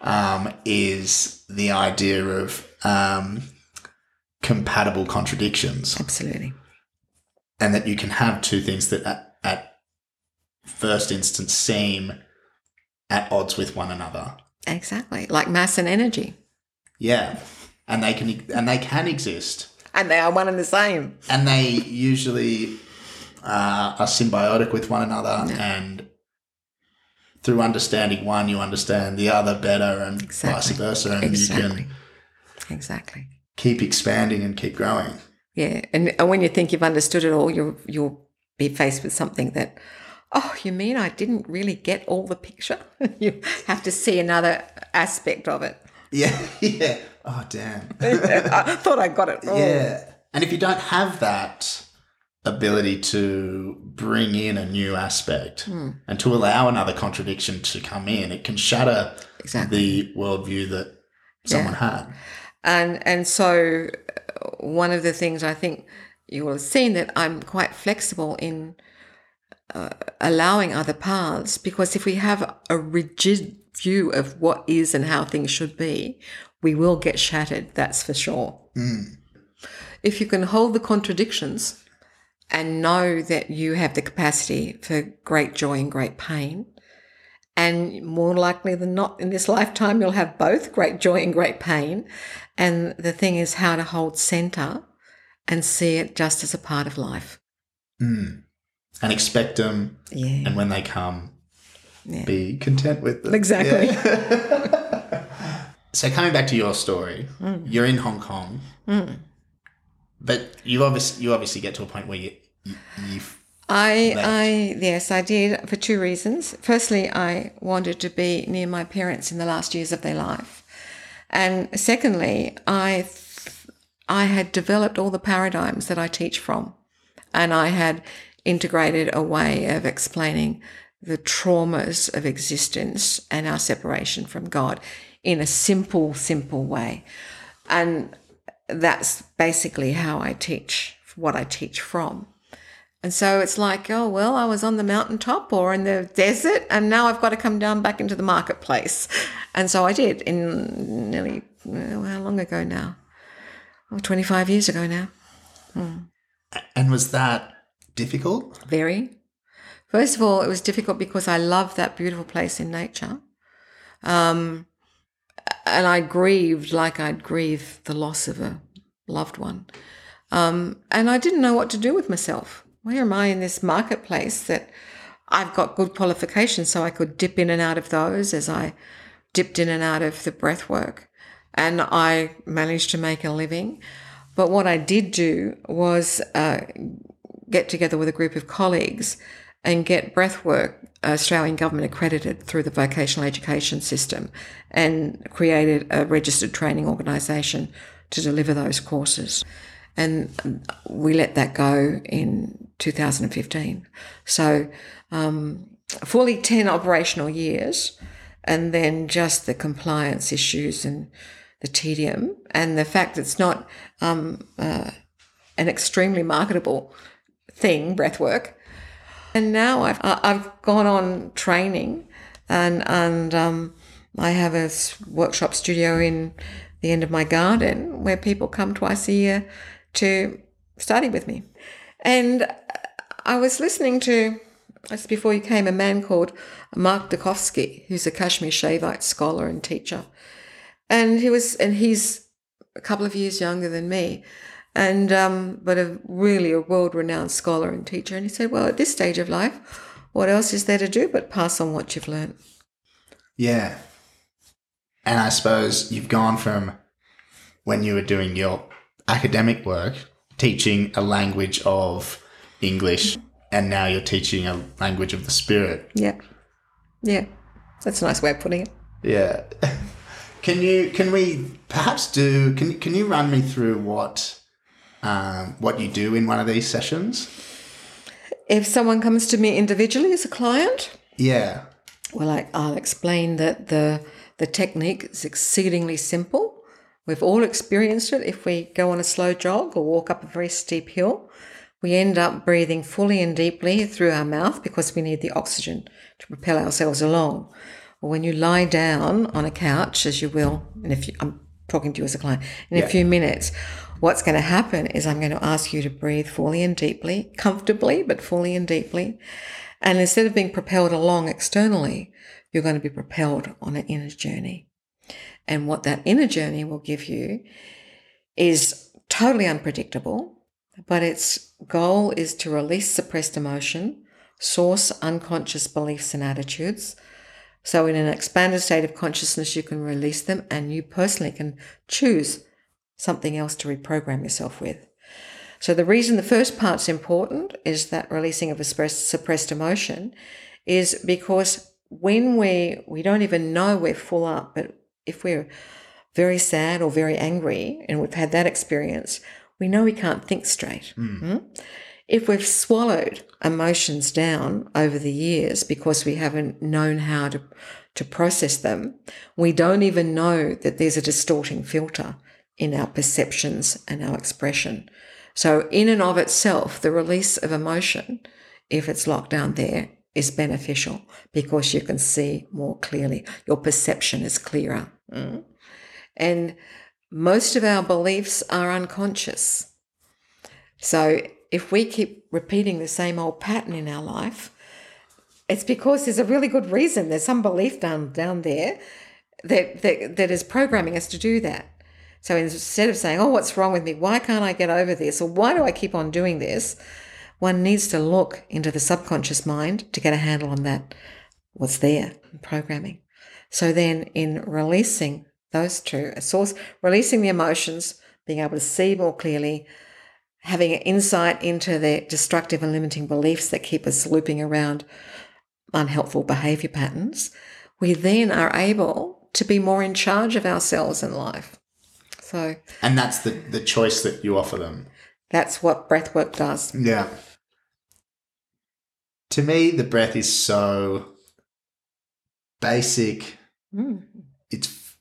um, is the idea of um, compatible contradictions. Absolutely. And that you can have two things that at, at first instance seem at odds with one another. Exactly. Like mass and energy. Yeah. And they can and they can exist. And they are one and the same. And they usually uh, are symbiotic with one another yeah. and through understanding one you understand the other better and exactly. vice versa and exactly. you can Exactly keep expanding and keep growing. Yeah, and, and when you think you've understood it all, you'll you'll be faced with something that, oh, you mean I didn't really get all the picture? *laughs* you have to see another aspect of it. Yeah, *laughs* yeah. Oh, damn. *laughs* I thought I got it wrong. Yeah, and if you don't have that ability to bring in a new aspect mm. and to allow another contradiction to come in, it can shatter exactly. the worldview that someone yeah. had. And and so one of the things I think you will have seen that I'm quite flexible in uh, allowing other paths because if we have a rigid view of what is and how things should be, we will get shattered, that's for sure. Mm. If you can hold the contradictions and know that you have the capacity for great joy and great pain, and more likely than not in this *laughs* lifetime, you'll have both great joy and great pain. And the thing is how to hold center and see it just as a part of life. Mm. And expect them. Yeah. And when they come, yeah. be content with them. Exactly. Yeah. *laughs* so coming back to your story, mm. you're in Hong Kong, mm. But you obviously you obviously get to a point where you, you you've I, I, yes, I did for two reasons. Firstly, I wanted to be near my parents in the last years of their life. And secondly, I I had developed all the paradigms that I teach from, and I had integrated a way of explaining the traumas of existence and our separation from God in a simple, simple way. And that's basically how I teach, what I teach from. And so it's like, oh, well, I was on the mountaintop or in the desert, and now I've got to come down back into the marketplace. And so I did in nearly, how long ago now? Oh, 25 years ago now. Hmm. And was that difficult? Very. First of all, it was difficult because I love that beautiful place in nature. Um, and I grieved like I'd grieve the loss of a loved one. Um, and I didn't know what to do with myself where am I in this marketplace that I've got good qualifications so I could dip in and out of those as I dipped in and out of the breath work and I managed to make a living. But what I did do was uh, get together with a group of colleagues and get breathwork Australian government accredited through the vocational education system and created a registered training organisation to deliver those courses. And we let that go in 2015. So, um, fully 10 operational years, and then just the compliance issues and the tedium, and the fact it's not um, uh, an extremely marketable thing, breathwork. And now I've, I've gone on training, and, and um, I have a workshop studio in the end of my garden where people come twice a year to study with me. And I was listening to, just before you came, a man called Mark Dyczkowski, who's a Kashmir Shaivite scholar and teacher. And he was, and he's a couple of years younger than me, and um, but a really a world-renowned scholar and teacher. And he said, "Well, at this stage of life, what else is there to do but pass on what you've learned?" Yeah, and I suppose you've gone from when you were doing your academic work, teaching a language of English, and now you're teaching a language of the spirit. Yeah. Yeah. That's a nice way of putting it. Yeah. *laughs* Can you can we perhaps do can can you run me through what um, what you do in one of these sessions? If someone comes to me individually as a client, yeah. Well, I, I'll explain that the the technique is exceedingly simple. We've all experienced it. If we go on a slow jog or walk up a very steep hill, we end up breathing fully and deeply through our mouth because we need the oxygen to propel ourselves along. Or when you lie down on a couch, as you will, and if you, I'm talking to you as a client, in yeah. a few minutes, what's going to happen is I'm going to ask you to breathe fully and deeply, comfortably, but fully and deeply. And instead of being propelled along externally, you're going to be propelled on an inner journey. And what that inner journey will give you is totally unpredictable, but its goal is to release suppressed emotion, source unconscious beliefs and attitudes. So, in an expanded state of consciousness, you can release them and you personally can choose something else to reprogram yourself with. So, the reason the first part's important is that releasing of a suppressed emotion is because when we, we don't even know we're full up, but if we're very sad or very angry and we've had that experience, we know we can't think straight. Mm. If we've swallowed emotions down over the years because we haven't known how to, to process them, we don't even know that there's a distorting filter in our perceptions and our expression. So, in and of itself, the release of emotion, if it's locked down there, is beneficial because you can see more clearly. Your perception is clearer. Mm. And most of our beliefs are unconscious. So if we keep repeating the same old pattern in our life, it's because there's a really good reason. There's some belief down down there that, that that is programming us to do that. So instead of saying, "Oh, what's wrong with me? Why can't I get over this? Or why do I keep on doing this?" one needs to look into the subconscious mind to get a handle on that, what's there programming. So then in releasing those two, a source, releasing the emotions, being able to see more clearly, having an insight into the destructive and limiting beliefs that keep us looping around unhelpful behavior patterns, we then are able to be more in charge of ourselves in life. So And that's the, the choice that you offer them. that's what breathwork does. Yeah. To me, the breath is so basic. Mm. It's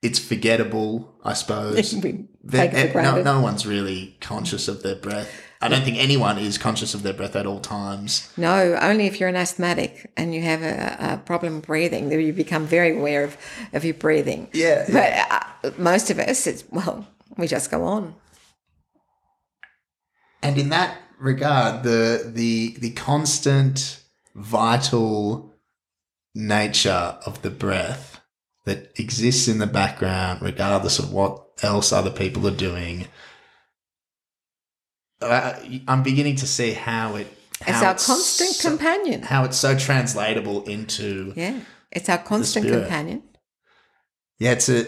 it's forgettable, I suppose. *laughs* we take it for no, granted. no one's really conscious of their breath. I don't think anyone is conscious of their breath at all times. No, only if you're an asthmatic and you have a, a problem breathing, you become very aware of, of your breathing. Yeah, But uh, most of us, it's, well, we just go on. And in that regard, the the the constant vital nature of the breath that exists in the background, regardless of what else other people are doing. Uh, I'm beginning to see how it. It's how our constant so- companion. How it's so translatable into Yeah, it's our constant companion. Yeah, it's a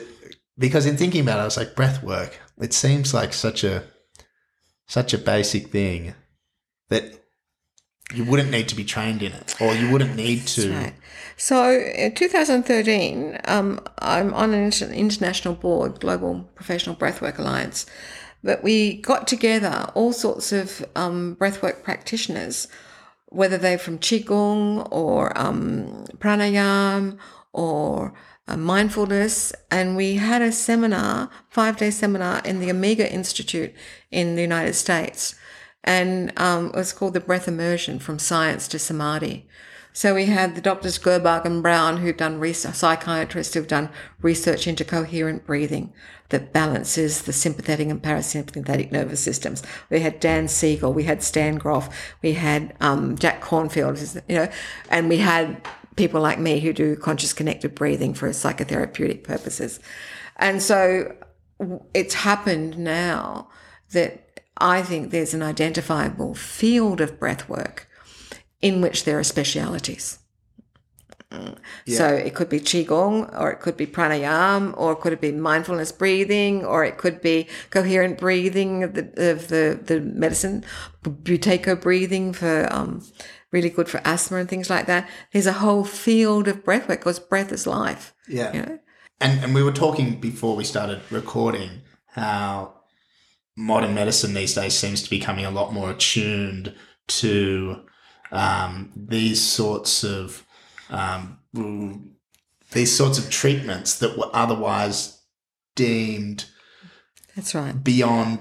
because in thinking about it, I was like breath work. It seems like such a such a basic thing that you wouldn't need to be trained in it, or you wouldn't need to. Right. So in 2013, um, I'm on an international board, Global Professional Breathwork Alliance, but we got together all sorts of um, breathwork practitioners, whether they're from Qigong or um, pranayam or uh, mindfulness, and we had a seminar, five day seminar in the Omega Institute in the United States. And um, it was called the Breath Immersion from Science to Samadhi. So we had the doctors Gerbarg and Brown, who've done research, psychiatrists who've done research into coherent breathing that balances the sympathetic and parasympathetic nervous systems. We had Dan Siegel, we had Stan Grof, we had um, Jack Kornfield, you know, and we had people like me who do conscious connected breathing for psychotherapeutic purposes. And so it's happened now that I think there's an identifiable field of breath work in which there are specialities. So it could be qigong, or it could be pranayam, or it could be mindfulness breathing, or it could be coherent breathing of the of the, the medicine, buteyko breathing for um, really good for asthma and things like that. There's a whole field of breath work because breath is life. Yeah, You know? and and we were talking before we started recording how modern medicine these days seems to be becoming a lot more attuned to um, these sorts of um, these sorts of treatments that were otherwise deemed That's right. beyond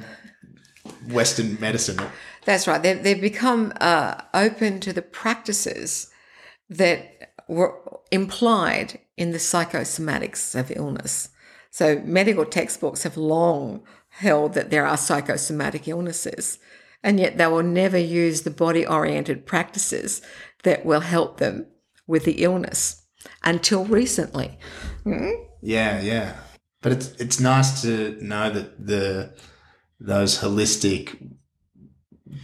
Western medicine. That's right. They, they've become uh, open to the practices that were implied in the psychosomatics of illness. So, medical textbooks have long held that there are psychosomatic illnesses, and yet they will never use the body oriented practices that will help them with the illness until recently. Hmm? Yeah, yeah. But it's it's nice to know that the those holistic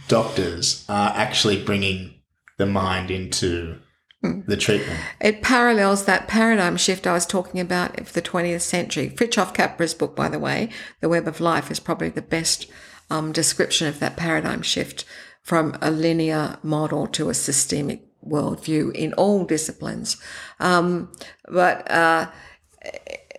doctors are actually bringing the mind into hmm. the treatment. It parallels that paradigm shift I was talking about of the 20th century. Fritjof Capra's book, by the way, The Web of Life, is probably the best um, description of that paradigm shift from a linear model to a systemic worldview in all disciplines. Um, but uh,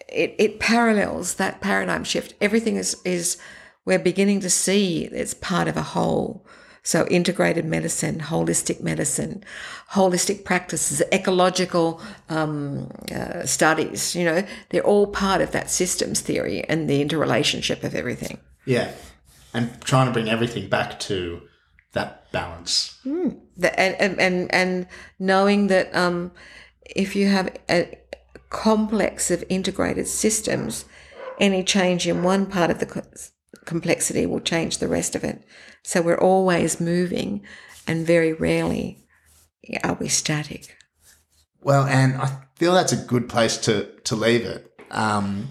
it, it parallels that paradigm shift. Everything is, is, we're beginning to see it's part of a whole. So integrated medicine, holistic medicine, holistic practices, ecological um, uh, studies, you know, they're all part of that systems theory and the interrelationship of everything. Yeah. And trying to bring everything back to that balance. The, and, and, and, and knowing that um, if you have a complex of integrated systems, any change in one part of the co- complexity will change the rest of it. So we're always moving, and very rarely are we static. Well, and I feel that's a good place to, to leave it. Um,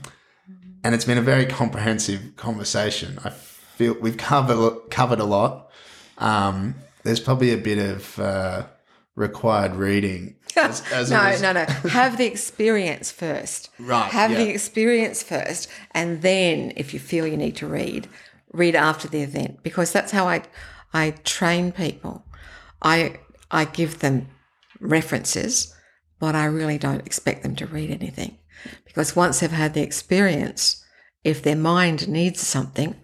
and it's been a very comprehensive conversation. I feel we've covered covered a lot. Um, there's probably a bit of uh, required reading. *laughs* As, as no, no, no. Have the experience first. Right, Have the experience first, and then if you feel you need to read, read after the event because that's how I I train people. I I give them references, but I really don't expect them to read anything. Because once they've had the experience, if their mind needs something,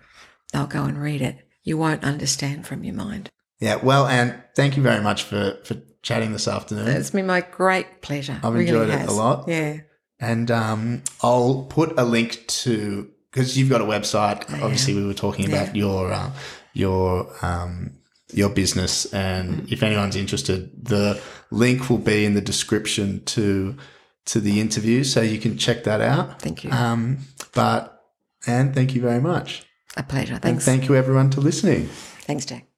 they'll go and read it. You won't understand from your mind. Yeah, well, and thank you very much for, for chatting this afternoon. It's been my great pleasure. I've Really enjoyed it a lot. Yeah. And um, I'll put a link to because you've got a website. Obviously, we were talking about your uh, your um, your business, and if anyone's interested, the link will be in the description to to the interview, so you can check that out. Thank you. Um, but and thank you very much, A pleasure. Thanks. and thank you everyone to listening. Thanks, Jack.